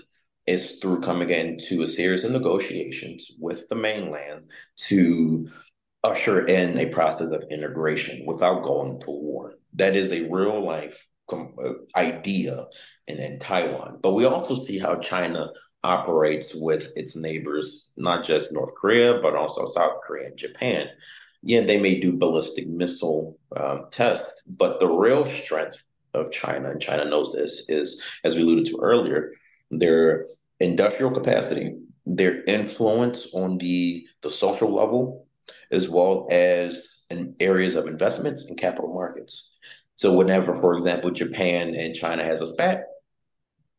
S3: is through coming into a series of negotiations with the mainland to usher in a process of integration without going to war. That is a real life uh, idea in, in Taiwan. But we also see how China operates with its neighbors, not just North Korea, but also South Korea and Japan. Yeah, they may do ballistic missile um, tests, but the real strength of China, and China knows this, is as we alluded to earlier, their industrial capacity, their influence on the the social level, as well as in areas of investments and capital markets. So whenever, for example, Japan and China has a spat,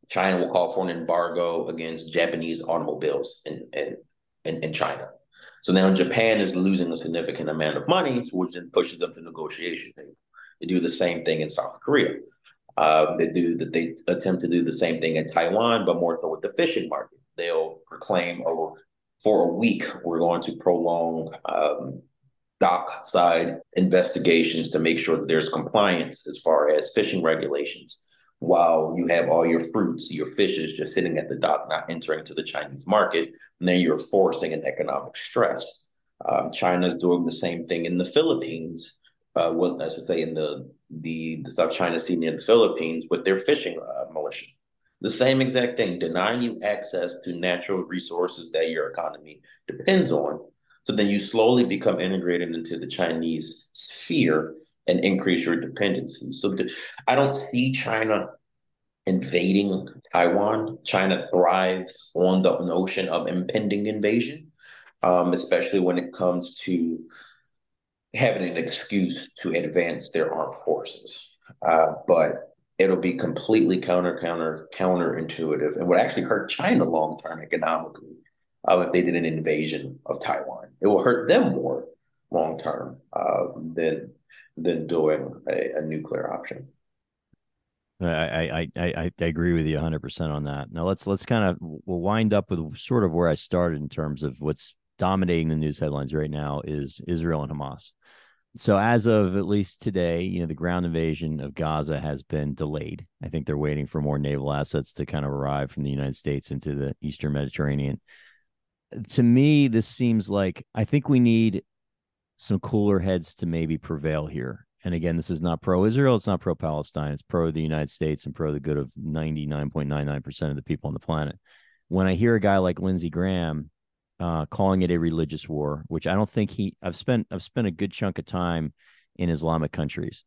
S3: China will call for an embargo against Japanese automobiles in, in, in, in China. So now Japan is losing a significant amount of money, which then pushes them to negotiation table. They do the same thing in South Korea. Uh, they do that. They attempt to do the same thing in Taiwan, but more so with the fishing market. They'll proclaim over for a week, we're going to prolong um, dock side investigations to make sure that there's compliance as far as fishing regulations. While you have all your fruits, your fishes just sitting at the dock, not entering to the Chinese market, and then you're forcing an economic stress. Um, China's doing the same thing in the Philippines. Uh, well, I say in the the, the South China Sea near the Philippines with their fishing uh, militia. The same exact thing, denying you access to natural resources that your economy depends on. So then you slowly become integrated into the Chinese sphere and increase your dependency. So the, I don't see China invading Taiwan. China thrives on the notion of impending invasion, um, especially when it comes to having an excuse to advance their armed forces. Uh, but it'll be completely counter counter counterintuitive and would actually hurt China long term economically uh, if they did an invasion of Taiwan. It will hurt them more long term uh, than than doing a, a nuclear option.
S2: I, I, I, I agree with you 100% on that. Now let's let's kind of we'll wind up with sort of where I started in terms of what's dominating the news headlines right now is Israel and Hamas so as of at least today, you know, the ground invasion of Gaza has been delayed. I think they're waiting for more naval assets to kind of arrive from the United States into the Eastern Mediterranean. To me, this seems like I think we need some cooler heads to maybe prevail here. And again, this is not pro Israel, it's not pro Palestine, it's pro the United States and pro the good of 99.99% of the people on the planet. When I hear a guy like Lindsey Graham uh, calling it a religious war, which I don't think he. I've spent I've spent a good chunk of time in Islamic countries.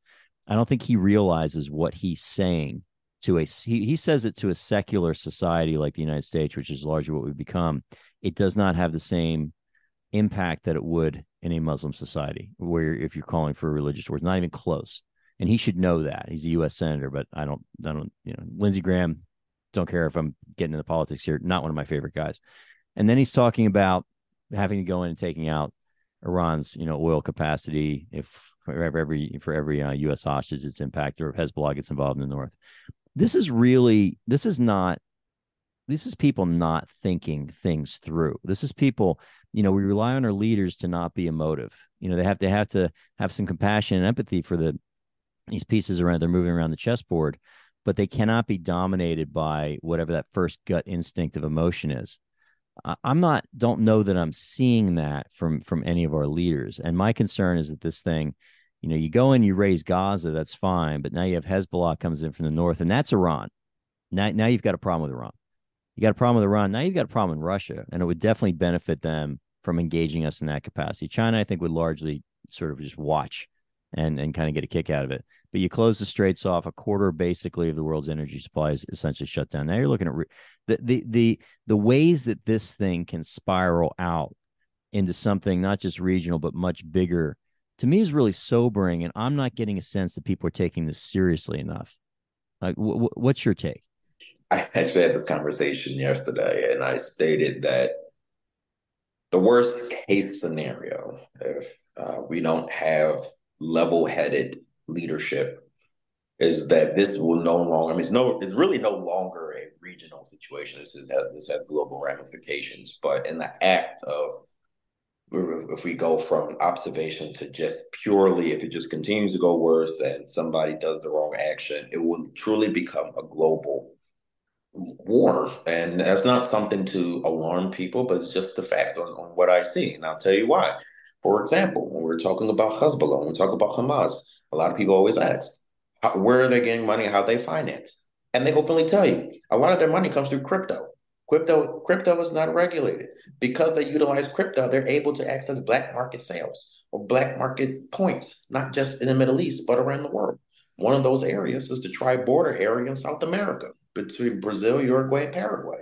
S2: I don't think he realizes what he's saying to a. He, he says it to a secular society like the United States, which is largely what we've become. It does not have the same impact that it would in a Muslim society, where if you're calling for a religious war, it's not even close. And he should know that. He's a U.S. senator, but I don't. I don't. You know, Lindsey Graham. Don't care if I'm getting into politics here. Not one of my favorite guys. And then he's talking about having to go in and taking out Iran's, you know, oil capacity if for every for every uh, U.S. hostage its impact or Hezbollah gets involved in the north. This is really this is not this is people not thinking things through. This is people, you know, we rely on our leaders to not be emotive. You know, they have to have to have some compassion and empathy for the these pieces around they're moving around the chessboard, but they cannot be dominated by whatever that first gut instinct of emotion is. I'm not don't know that I'm seeing that from from any of our leaders. And my concern is that this thing, you know, you go in, you raze Gaza, that's fine, but now you have Hezbollah comes in from the north, and that's Iran. Now, now you've got a problem with Iran. You got a problem with Iran. Now you've got a problem in Russia, and it would definitely benefit them from engaging us in that capacity. China, I think, would largely sort of just watch and and kind of get a kick out of it. but you close the straits off a quarter basically of the world's energy supply is essentially shut down now you're looking at re- the, the the the ways that this thing can spiral out into something not just regional but much bigger to me is really sobering and i'm not getting a sense that people are taking this seriously enough like what's your take
S3: i actually had this conversation yesterday and i stated that the worst case scenario if uh, we don't have level-headed leadership is that this will no longer. I mean, it's no, it's really no longer a regional situation. This is this has global ramifications. But in the act of if we go from observation to just purely, if it just continues to go worse and somebody does the wrong action, it will truly become a global war. And that's not something to alarm people, but it's just the facts on, on what I see. And I'll tell you why. For example, when we're talking about Hezbollah, when we talk about Hamas, a lot of people always ask, where are they getting money? How they finance? And they openly tell you a lot of their money comes through crypto. Crypto, crypto is not regulated because they utilize crypto. They're able to access black market sales or black market points, not just in the Middle East but around the world. One of those areas is the tri-border area in South America between Brazil, Uruguay, and Paraguay.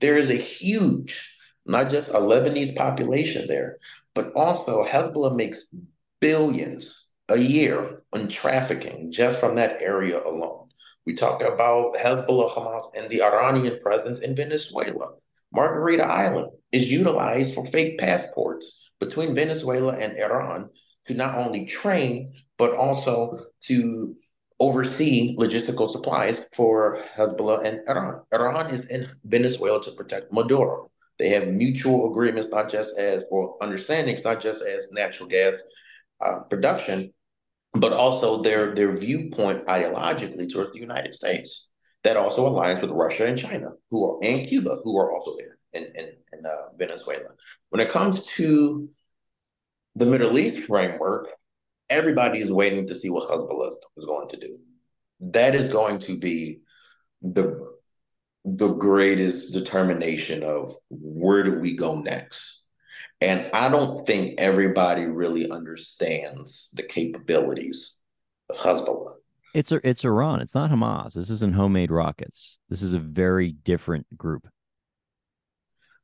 S3: There is a huge, not just a Lebanese population there, but also Hezbollah makes billions a year on trafficking just from that area alone. We talk about Hezbollah, Hamas, and the Iranian presence in Venezuela. Margarita Island is utilized for fake passports between Venezuela and Iran to not only train, but also to oversee logistical supplies for Hezbollah and Iran. Iran is in Venezuela to protect Maduro. They have mutual agreements, not just as, or understandings, not just as natural gas uh, production, but also their their viewpoint ideologically towards the United States. That also aligns with Russia and China, who are and Cuba, who are also there in in, in uh, Venezuela. When it comes to the Middle East framework, everybody is waiting to see what Hezbollah is going to do. That is going to be the the greatest determination of where do we go next. And I don't think everybody really understands the capabilities of Hezbollah.
S2: It's it's Iran. It's not Hamas. This isn't homemade rockets. This is a very different group.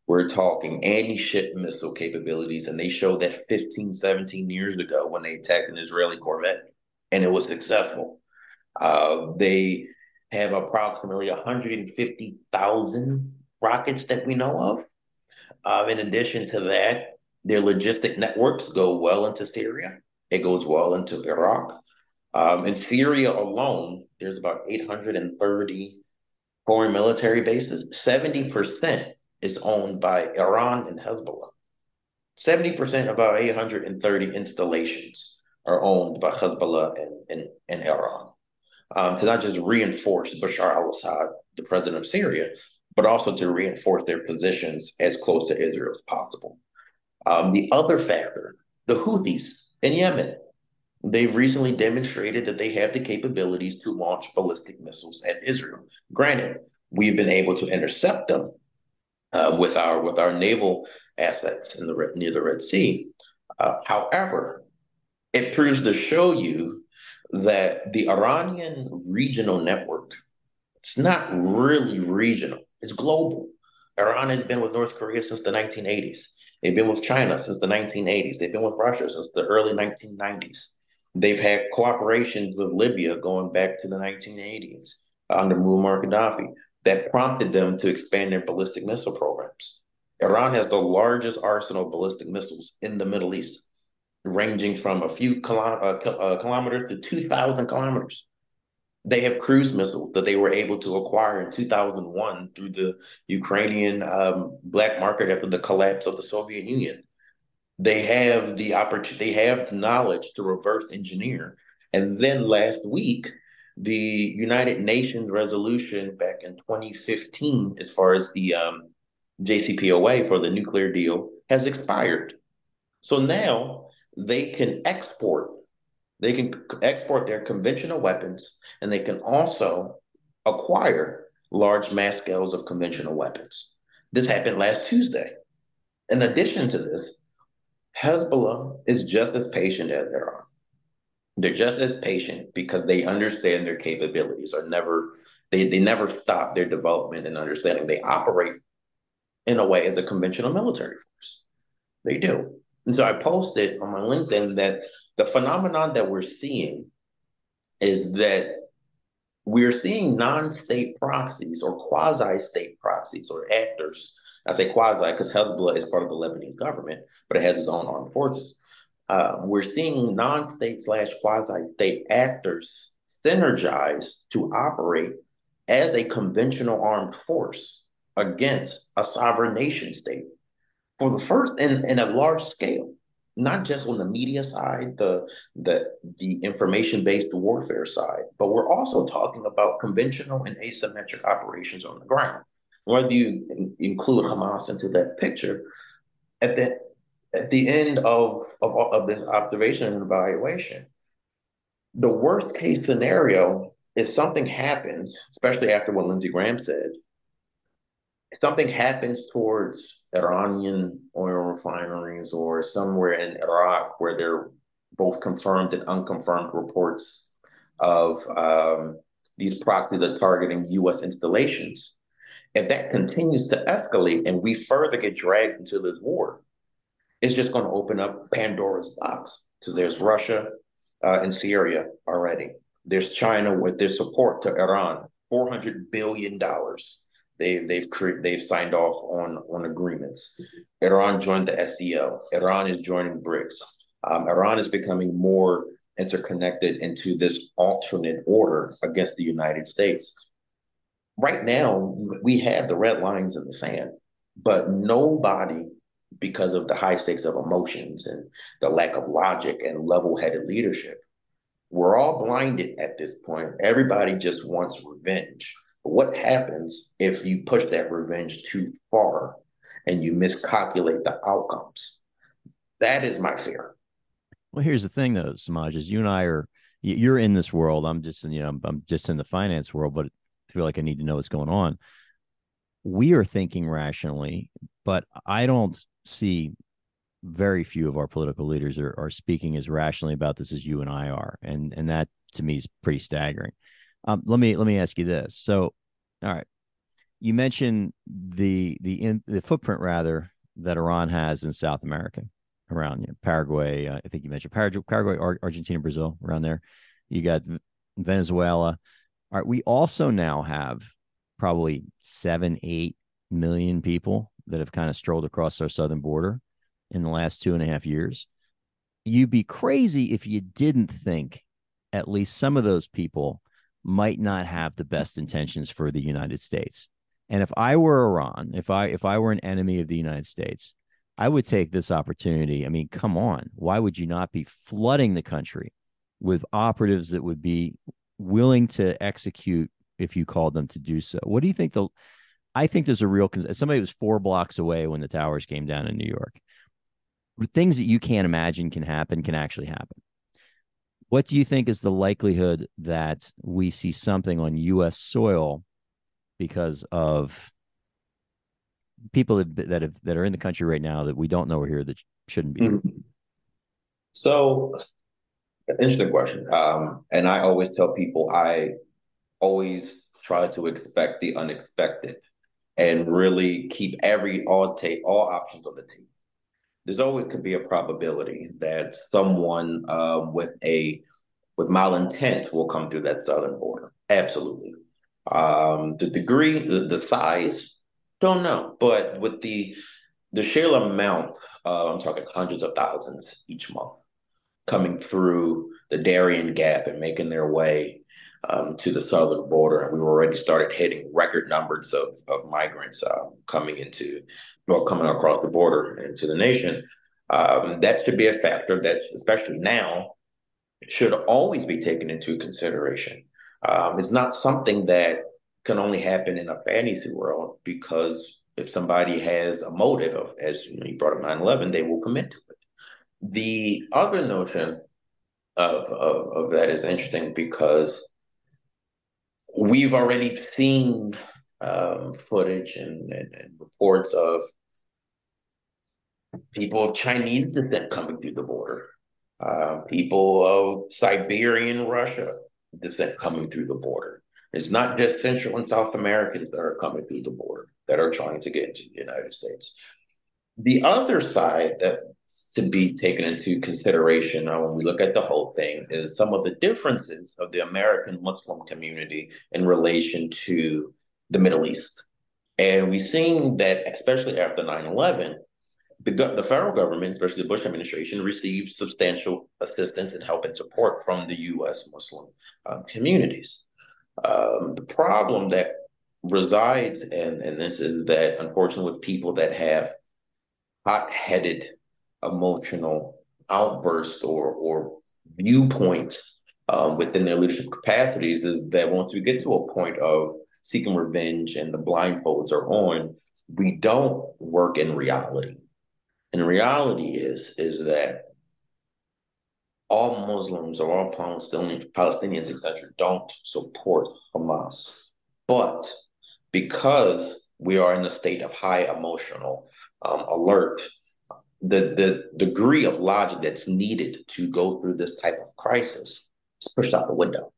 S3: We're talking anti-ship missile capabilities, and they showed that 15, 17 years ago when they attacked an Israeli corvette, and it was successful. Uh, they have approximately 150,000 rockets that we know of. Um, in addition to that, their logistic networks go well into Syria. It goes well into Iraq. Um, in Syria alone, there's about 830 foreign military bases. 70% is owned by Iran and Hezbollah. 70% of our 830 installations are owned by Hezbollah and, and, and Iran um, to not just reinforce Bashar al Assad, the president of Syria, but also to reinforce their positions as close to Israel as possible. Um, the other factor, the Houthis in Yemen, they've recently demonstrated that they have the capabilities to launch ballistic missiles at Israel. Granted, we've been able to intercept them uh, with our with our naval assets in the near the Red Sea. Uh, however, it proves to show you that the Iranian regional network, it's not really regional, it's global. Iran has been with North Korea since the 1980s. They've been with China since the 1980s. They've been with Russia since the early 1990s. They've had cooperations with Libya going back to the 1980s under Muammar Gaddafi that prompted them to expand their ballistic missile programs. Iran has the largest arsenal of ballistic missiles in the Middle East ranging from a few kilo- uh, uh, kilometers to 2,000 kilometers. They have cruise missiles that they were able to acquire in 2001 through the Ukrainian um, black market after the collapse of the Soviet Union. They have the opportunity, they have the knowledge to reverse engineer. And then last week, the United Nations resolution back in 2015, as far as the um, JCPOA for the nuclear deal, has expired. So now they can export they can export their conventional weapons and they can also acquire large mass scales of conventional weapons. This happened last Tuesday. In addition to this, Hezbollah is just as patient as Iran. They're just as patient because they understand their capabilities are never they they never stop their development and understanding. They operate in a way as a conventional military force. They do. And so I posted on my LinkedIn that the phenomenon that we're seeing is that we're seeing non-state proxies or quasi-state proxies or actors. I say quasi because Hezbollah is part of the Lebanese government, but it has its own armed forces. Uh, we're seeing non-state slash quasi-state actors synergize to operate as a conventional armed force against a sovereign nation state for the first and in a large scale not just on the media side, the the the information-based warfare side, but we're also talking about conventional and asymmetric operations on the ground. Whether you in, include Hamas into that picture, at the at the end of, of, of this observation and evaluation, the worst case scenario is something happens, especially after what Lindsey Graham said, something happens towards Iranian oil refineries or somewhere in Iraq where there are both confirmed and unconfirmed reports of um, these proxies are targeting U.S. installations. If that continues to escalate and we further get dragged into this war, it's just going to open up Pandora's box because there's Russia uh, and Syria already. There's China with their support to Iran, $400 billion they they've cre- they've signed off on on agreements. Iran joined the SCO. Iran is joining BRICS. Um, Iran is becoming more interconnected into this alternate order against the United States. Right now, we have the red lines in the sand, but nobody, because of the high stakes of emotions and the lack of logic and level-headed leadership, we're all blinded at this point. Everybody just wants revenge what happens if you push that revenge too far and you miscalculate the outcomes? That is my fear.
S2: Well, here's the thing, though, Semaj, is you and I are you're in this world. I'm just in, you know, I'm just in the finance world, but I feel like I need to know what's going on. We are thinking rationally, but I don't see very few of our political leaders are, are speaking as rationally about this as you and I are, and and that to me is pretty staggering. Um, let me let me ask you this. So, all right, you mentioned the the in, the footprint rather that Iran has in South America, around you know, Paraguay. Uh, I think you mentioned Paraguay, Paraguay, Argentina, Brazil, around there. You got Venezuela. All right, we also now have probably seven, eight million people that have kind of strolled across our southern border in the last two and a half years. You'd be crazy if you didn't think at least some of those people might not have the best intentions for the United States. And if I were Iran, if I if I were an enemy of the United States, I would take this opportunity. I mean, come on, why would you not be flooding the country with operatives that would be willing to execute if you called them to do so? What do you think the I think there's a real somebody was 4 blocks away when the towers came down in New York. Things that you can't imagine can happen can actually happen. What do you think is the likelihood that we see something on U.S. soil because of people that that, have, that are in the country right now that we don't know are here that shouldn't be? Mm-hmm.
S3: So, interesting question. Um, and I always tell people I always try to expect the unexpected and really keep every all take all options on the table there's always could be a probability that someone um, with a with malintent will come through that southern border. Absolutely. Um, the degree, the, the size, don't know. But with the the sheer amount, uh, I'm talking hundreds of thousands each month coming through the Darien Gap and making their way um, to the southern border, and we've already started hitting record numbers of, of migrants uh, coming into or coming across the border into the nation. Um, that should be a factor that, especially now, should always be taken into consideration. Um, it's not something that can only happen in a fantasy world because if somebody has a motive, of, as you, know, you brought up 9 11, they will commit to it. The other notion of, of, of that is interesting because we've already seen um, footage and, and, and, reports of people of Chinese descent coming through the border uh, people of Siberian Russia descent coming through the border. It's not just Central and South Americans that are coming through the border that are trying to get into the United States. The other side that's to be taken into consideration when we look at the whole thing is some of the differences of the American Muslim community in relation to the Middle East. And we've seen that, especially after 9 11, the, the federal government, especially the Bush administration, received substantial assistance and help and support from the U.S. Muslim um, communities. Um, the problem that resides in, in this is that, unfortunately, with people that have hot-headed emotional outbursts or, or viewpoints um, within their leadership capacities, is that once we get to a point of seeking revenge and the blindfolds are on, we don't work in reality and reality is, is that all Muslims or all Palestinians, Palestinians, etc., don't support Hamas. But because we are in a state of high emotional um, alert, the the degree of logic that's needed to go through this type of crisis is pushed out the window.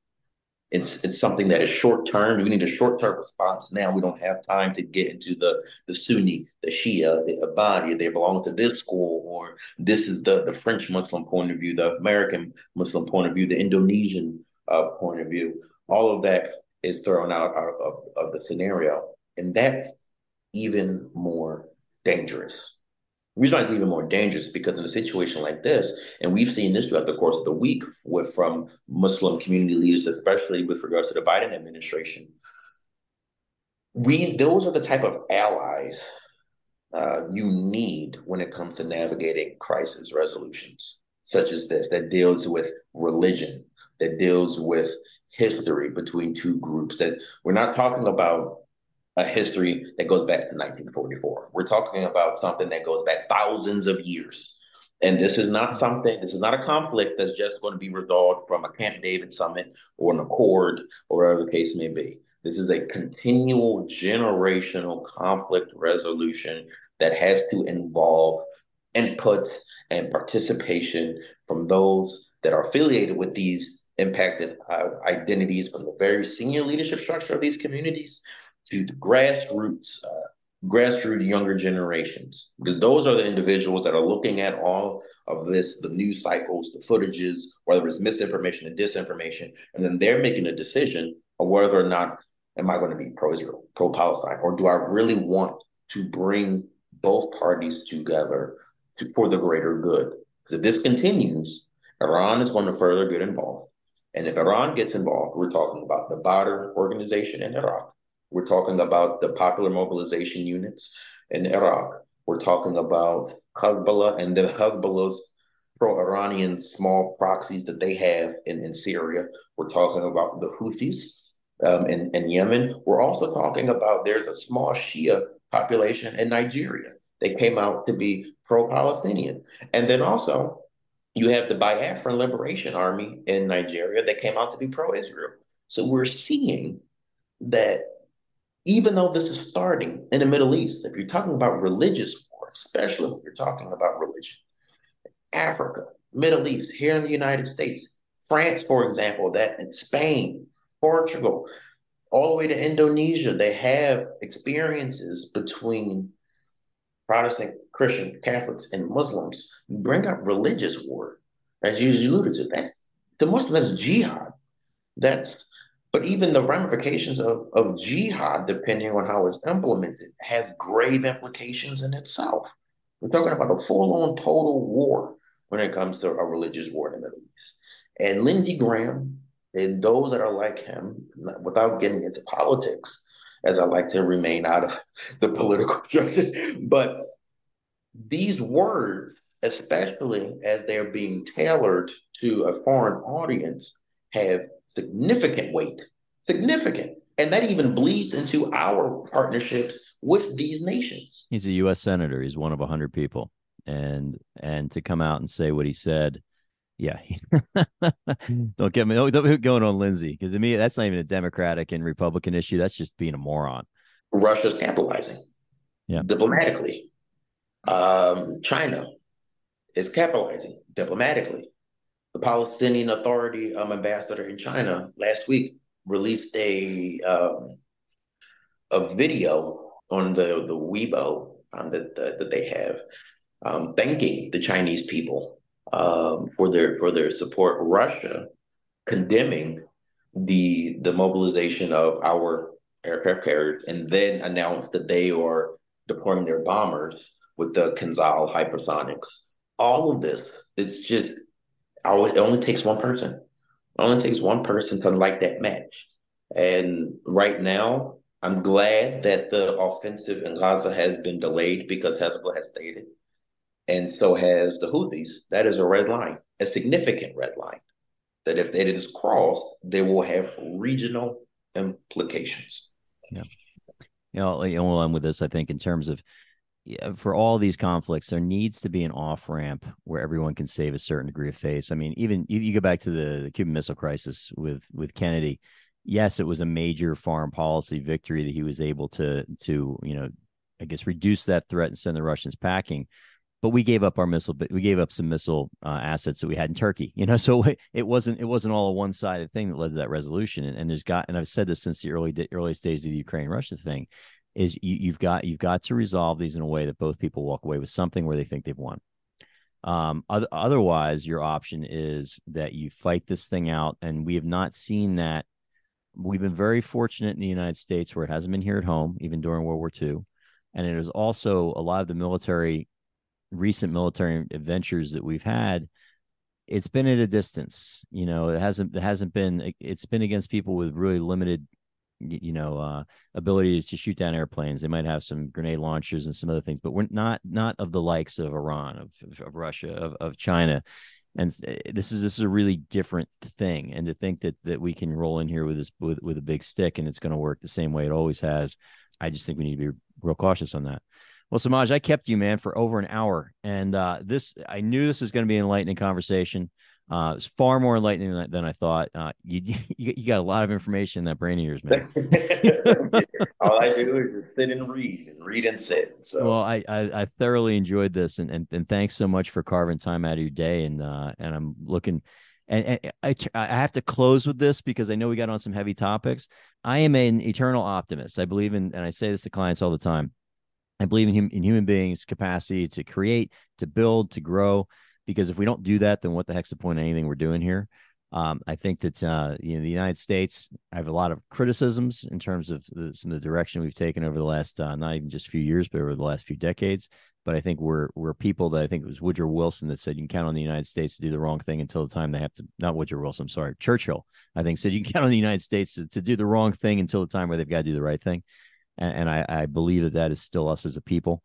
S3: It's it's something that is short term. We need a short term response now. We don't have time to get into the the Sunni, the Shia, the Ibadi. They belong to this school, or this is the the French Muslim point of view, the American Muslim point of view, the Indonesian uh, point of view. All of that is thrown out of, of the scenario, and that's even more dangerous reason why it's even more dangerous because in a situation like this, and we've seen this throughout the course of the week with from Muslim community leaders, especially with regards to the Biden administration, we those are the type of allies uh, you need when it comes to navigating crisis resolutions such as this that deals with religion, that deals with history between two groups. That we're not talking about a history that goes back to 1944. We're talking about something that goes back thousands of years. And this is not something, this is not a conflict that's just going to be resolved from a Camp David summit or an accord or whatever the case may be. This is a continual generational conflict resolution that has to involve input and participation from those that are affiliated with these impacted uh, identities from the very senior leadership structure of these communities to the grassroots, uh, grassroots younger generations, because those are the individuals that are looking at all of this, the news cycles, the footages, whether it's misinformation and disinformation, and then they're making a decision of whether or not am I going to be pro-Israel, pro-Palestine, or do I really want to bring both parties together to, for the greater good? Because if this continues, Iran is going to further get involved. And if Iran gets involved, we're talking about the Badr organization in Iraq. We're talking about the popular mobilization units in Iraq. We're talking about Hezbollah and the Hezbollah's pro-Iranian small proxies that they have in, in Syria. We're talking about the Houthis um, in, in Yemen. We're also talking about there's a small Shia population in Nigeria. They came out to be pro-Palestinian. And then also you have the Biafran Liberation Army in Nigeria that came out to be pro-Israel. So we're seeing that even though this is starting in the Middle East, if you're talking about religious war, especially when you're talking about religion, Africa, Middle East, here in the United States, France, for example, that in Spain, Portugal, all the way to Indonesia, they have experiences between Protestant, Christian, Catholics, and Muslims. You bring up religious war, as you alluded to. That's the Muslim, that's jihad. That's but even the ramifications of, of jihad, depending on how it's implemented, has grave implications in itself. We're talking about a full-on total war when it comes to a religious war in the Middle East. And Lindsey Graham and those that are like him, without getting into politics, as I like to remain out of the political structure, but these words, especially as they're being tailored to a foreign audience, have significant weight, significant. And that even bleeds into our partnerships with these nations.
S2: He's a U.S. senator. He's one of 100 people. And and to come out and say what he said, yeah. don't get me don't, don't going on Lindsey because to me that's not even a Democratic and Republican issue. That's just being a moron.
S3: Russia's capitalizing, yeah, diplomatically. Um, China is capitalizing diplomatically. The Palestinian Authority um, ambassador in China last week released a um, a video on the the Weibo um, that, that, that they have, um, thanking the Chinese people um, for their for their support. Russia condemning the the mobilization of our aircraft carriers, and then announced that they are deploying their bombers with the Kinzhal hypersonics. All of this, it's just, it only takes one person. It only takes one person to like that match. And right now, I'm glad that the offensive in Gaza has been delayed because Hezbollah has stated, and so has the Houthis. That is a red line, a significant red line, that if it is crossed, they will have regional implications.
S2: Yeah. You know, you with this, I think, in terms of for all these conflicts, there needs to be an off ramp where everyone can save a certain degree of face. I mean, even you, you go back to the, the Cuban Missile Crisis with with Kennedy yes, it was a major foreign policy victory that he was able to to you know, I guess reduce that threat and send the Russians packing. But we gave up our missile, but we gave up some missile uh, assets that we had in Turkey. You know, so it wasn't it wasn't all a one sided thing that led to that resolution. And, and there's got and I've said this since the early earliest days of the Ukraine Russia thing, is you, you've got you've got to resolve these in a way that both people walk away with something where they think they've won. Um, other, otherwise, your option is that you fight this thing out, and we have not seen that we've been very fortunate in the United States where it hasn't been here at home, even during World War II. And it is also a lot of the military, recent military adventures that we've had. It's been at a distance, you know. It hasn't. It hasn't been. It's been against people with really limited, you know, uh, ability to shoot down airplanes. They might have some grenade launchers and some other things, but we're not not of the likes of Iran, of of Russia, of of China. And eh, this is this is a really different thing. And to think that that we can roll in here with this with, with a big stick and it's going to work the same way it always has i just think we need to be real cautious on that. Well semaj i kept you man for over an hour. And uh, this i knew this was going to be an enlightening conversation uh, it's far more enlightening than, than I thought. Uh, you, you, you got a lot of information in that brain of yours, man.
S3: All I do is just sit and read and read and sit. So
S2: well, I, I, I thoroughly enjoyed this, and, and and thanks so much for carving time out of your day. And uh, and I'm looking, and, and I I have to close with this because I know we got on some heavy topics. I am an eternal optimist. I believe in, and I say this to clients all the time. I believe in, hum, in human beings' capacity to create, to build, to grow because if we don't do that, then what the heck's the point of anything we're doing here? Um, I think that uh, you know the United States. I have a lot of criticisms in terms of the, some of the direction we've taken over the last uh, not even just a few years, but over the last few decades. But I think we're we're people that I think it was Woodrow Wilson that said you can count on the United States to do the wrong thing until the time they have to. Not Woodrow Wilson. I'm sorry, Churchill. I think said you can count on the United States to, to do the wrong thing until the time where they've got to do the right thing. And, and I, I believe that that is still us as a people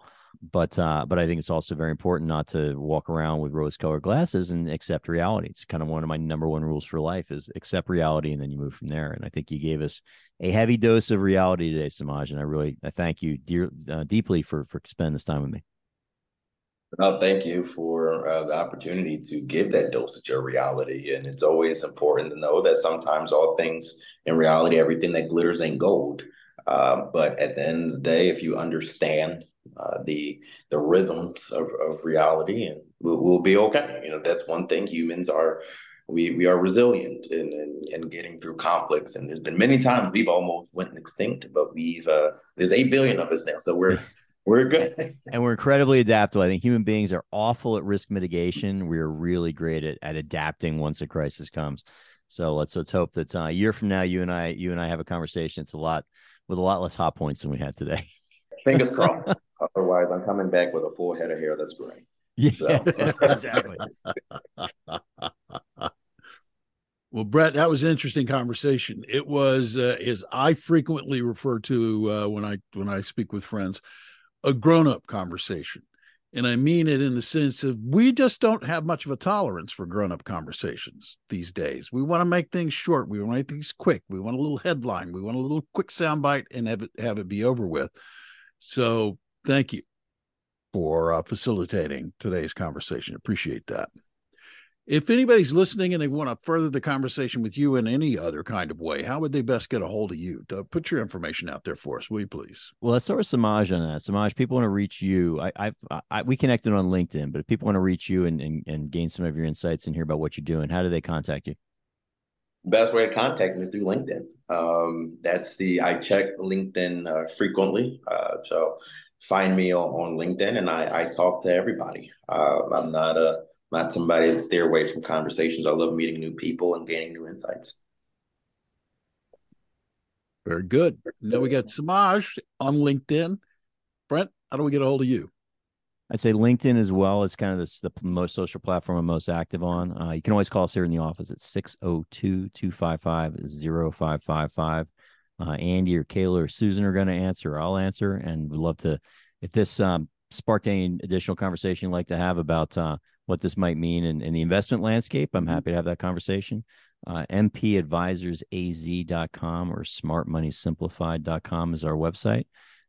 S2: but uh, but I think it's also very important not to walk around with rose-colored glasses and accept reality. It's kind of one of my number one rules for life is accept reality and then you move from there. And I think you gave us a heavy dose of reality today, Semaj, and I really I thank you dear uh, deeply for for spending this time with me.
S3: No, thank you for uh, the opportunity to give that dosage of reality. And it's always important to know that sometimes all things in reality, everything that glitters ain't gold. Uh, but at the end of the day, if you understand uh, the the rhythms of, of reality, and we'll, we'll be okay. You know, that's one thing. Humans are we we are resilient in, in, in getting through conflicts, and there's been many times we've almost went extinct, but we've uh, there's eight billion of us now, so we're we're good.
S2: and we're incredibly adaptable. I think human beings are awful at risk mitigation. We're really great at, at adapting once a crisis comes. So let's let's hope that uh, a year from now, you and I you and I have a conversation. It's a lot with a lot less hot points than we had today.
S3: Fingers crossed. Otherwise, I'm coming back with a full head of hair. That's gray.
S2: Yeah, so. exactly.
S1: well, Brent, that was an interesting conversation. It was, uh, as I frequently refer to uh, when I when I speak with friends, a grown up conversation. And I mean it in the sense of we just don't have much of a tolerance for grown up conversations these days. We want to make things short. We want to make things quick. We want a little headline. We want a little quick soundbite and have it have it be over with. So thank you for uh, facilitating today's conversation. Appreciate that. If anybody's listening and they want to further the conversation with you in any other kind of way, how would they best get a hold of you? To put your information out there for us, will you please?
S2: Well, let's start with Semaj on that. Semaj, people want to reach you. I, I've, I, we connected on LinkedIn, but if people want to reach you and, and, and gain some of your insights and hear about what you're doing, how do they contact you?
S3: Best way to contact me is through LinkedIn. Um, that's the I check LinkedIn uh, frequently, uh, so find me on, on LinkedIn, and I, I talk to everybody. Uh, I'm not a not somebody to steer away from conversations. I love meeting new people and gaining new insights.
S1: Very good. Now we got Semaj on LinkedIn. Brent, how do we get a hold of you?
S2: I'd say LinkedIn as well is kind of this, the most social platform I'm most active on. Uh, you can always call us here in the office at 602 255 0555. Uh, Andy or Kayla or Susan are going to answer. I'll answer. And we'd love to, if this um, sparked any additional conversation you'd like to have about uh, what this might mean in, in the investment landscape, I'm mm-hmm. happy to have that conversation. Uh, mpadvisorsaz.com or smartmoneysimplified.com is our website.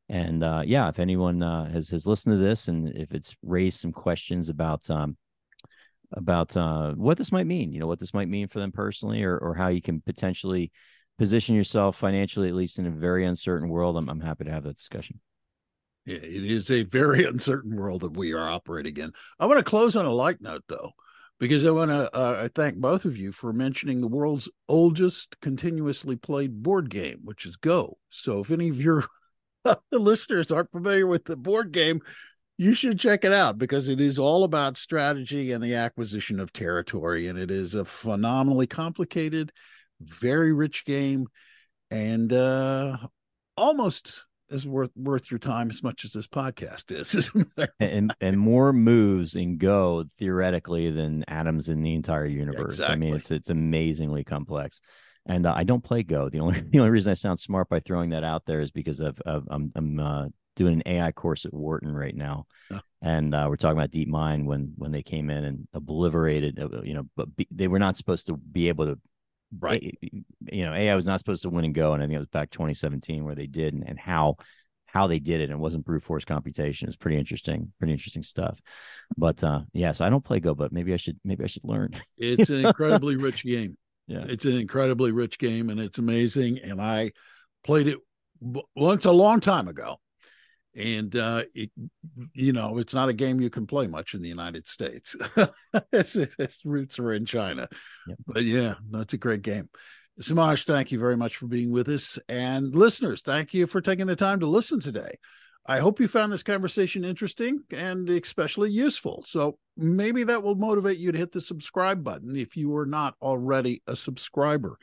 S2: And uh, yeah, if anyone uh, has has listened to this and if it's raised some questions about um, about uh, what this might mean, you know, what this might mean for them personally, or or how you can potentially position yourself financially, at least in a very uncertain world, I'm, I'm happy to have that discussion.
S1: Yeah, it is a very uncertain world that we are operating in. I want to close on a light note, though, because I want to uh, thank both of you for mentioning the world's oldest continuously played board game, which is Go. So if any of your listeners aren't familiar with the board game, you should check it out because it is all about strategy and the acquisition of territory. And it is a phenomenally complicated, very rich game and uh, almost is worth worth your time as much as this podcast is.
S2: and and more moves in Go theoretically than atoms in the entire universe. Exactly. I mean, it's it's amazingly complex. And uh, I don't play Go. The only the only reason I sound smart by throwing that out there is because of, of I'm I'm uh, doing an AI course at Wharton right now, and uh, we're talking about DeepMind when when they came in and obliterated. Uh, you know, but be, they were not supposed to be able to
S1: right.
S2: You know ai was not supposed to win and go and i think it was back 2017 where they did and, and how how they did it and it wasn't brute force computation. It's pretty interesting pretty interesting stuff. But uh yeah, so i don't play go but maybe i should maybe i should learn.
S1: It's an incredibly rich game.
S2: Yeah.
S1: It's an incredibly rich game and it's amazing and i played it once a long time ago and uh, it, you know it's not a game you can play much in the United States. its, its, roots are in China, yep. but yeah, that's a great game. Semaj, thank you very much for being with us, and listeners, thank you for taking the time to listen today. I hope you found this conversation interesting and especially useful. So maybe that will motivate you to hit the subscribe button if you are not already a subscriber.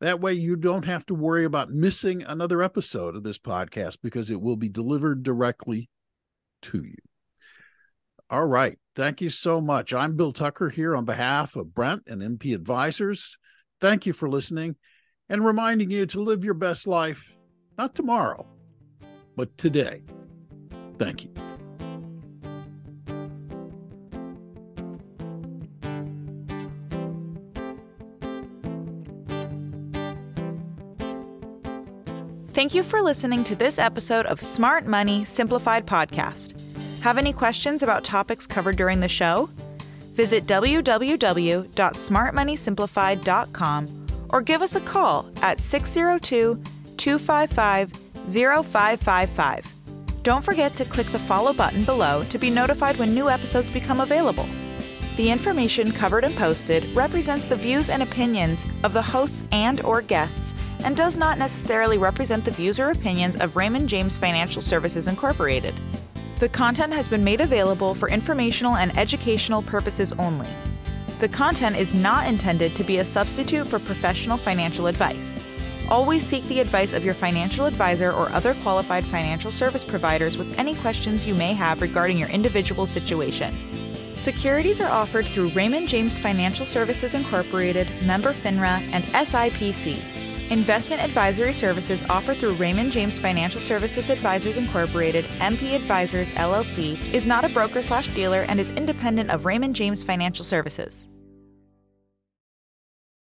S1: That way, you don't have to worry about missing another episode of this podcast because it will be delivered directly to you. All right. Thank you so much. I'm Bill Tucker here on behalf of Brent and MP Advisors. Thank you for listening and reminding you to live your best life, not tomorrow, but today. Thank you.
S4: Thank you for listening to this episode of Smart Money Simplified Podcast. Have any questions about topics covered during the show? Visit www.smartmoneysimplified.com or give us a call at 602 255 0555. Don't forget to click the follow button below to be notified when new episodes become available. The information covered and posted represents the views and opinions of the hosts and or guests and does not necessarily represent the views or opinions of Raymond James Financial Services Incorporated. The content has been made available for informational and educational purposes only. The content is not intended to be a substitute for professional financial advice. Always seek the advice of your financial advisor or other qualified financial service providers with any questions you may have regarding your individual situation. Securities are offered through Raymond James Financial Services Incorporated, member FINRA, and SIPC. Investment advisory services offered through Raymond James Financial Services Advisors Incorporated, MP Advisors LLC, is not a broker slash dealer and is independent of Raymond James Financial Services.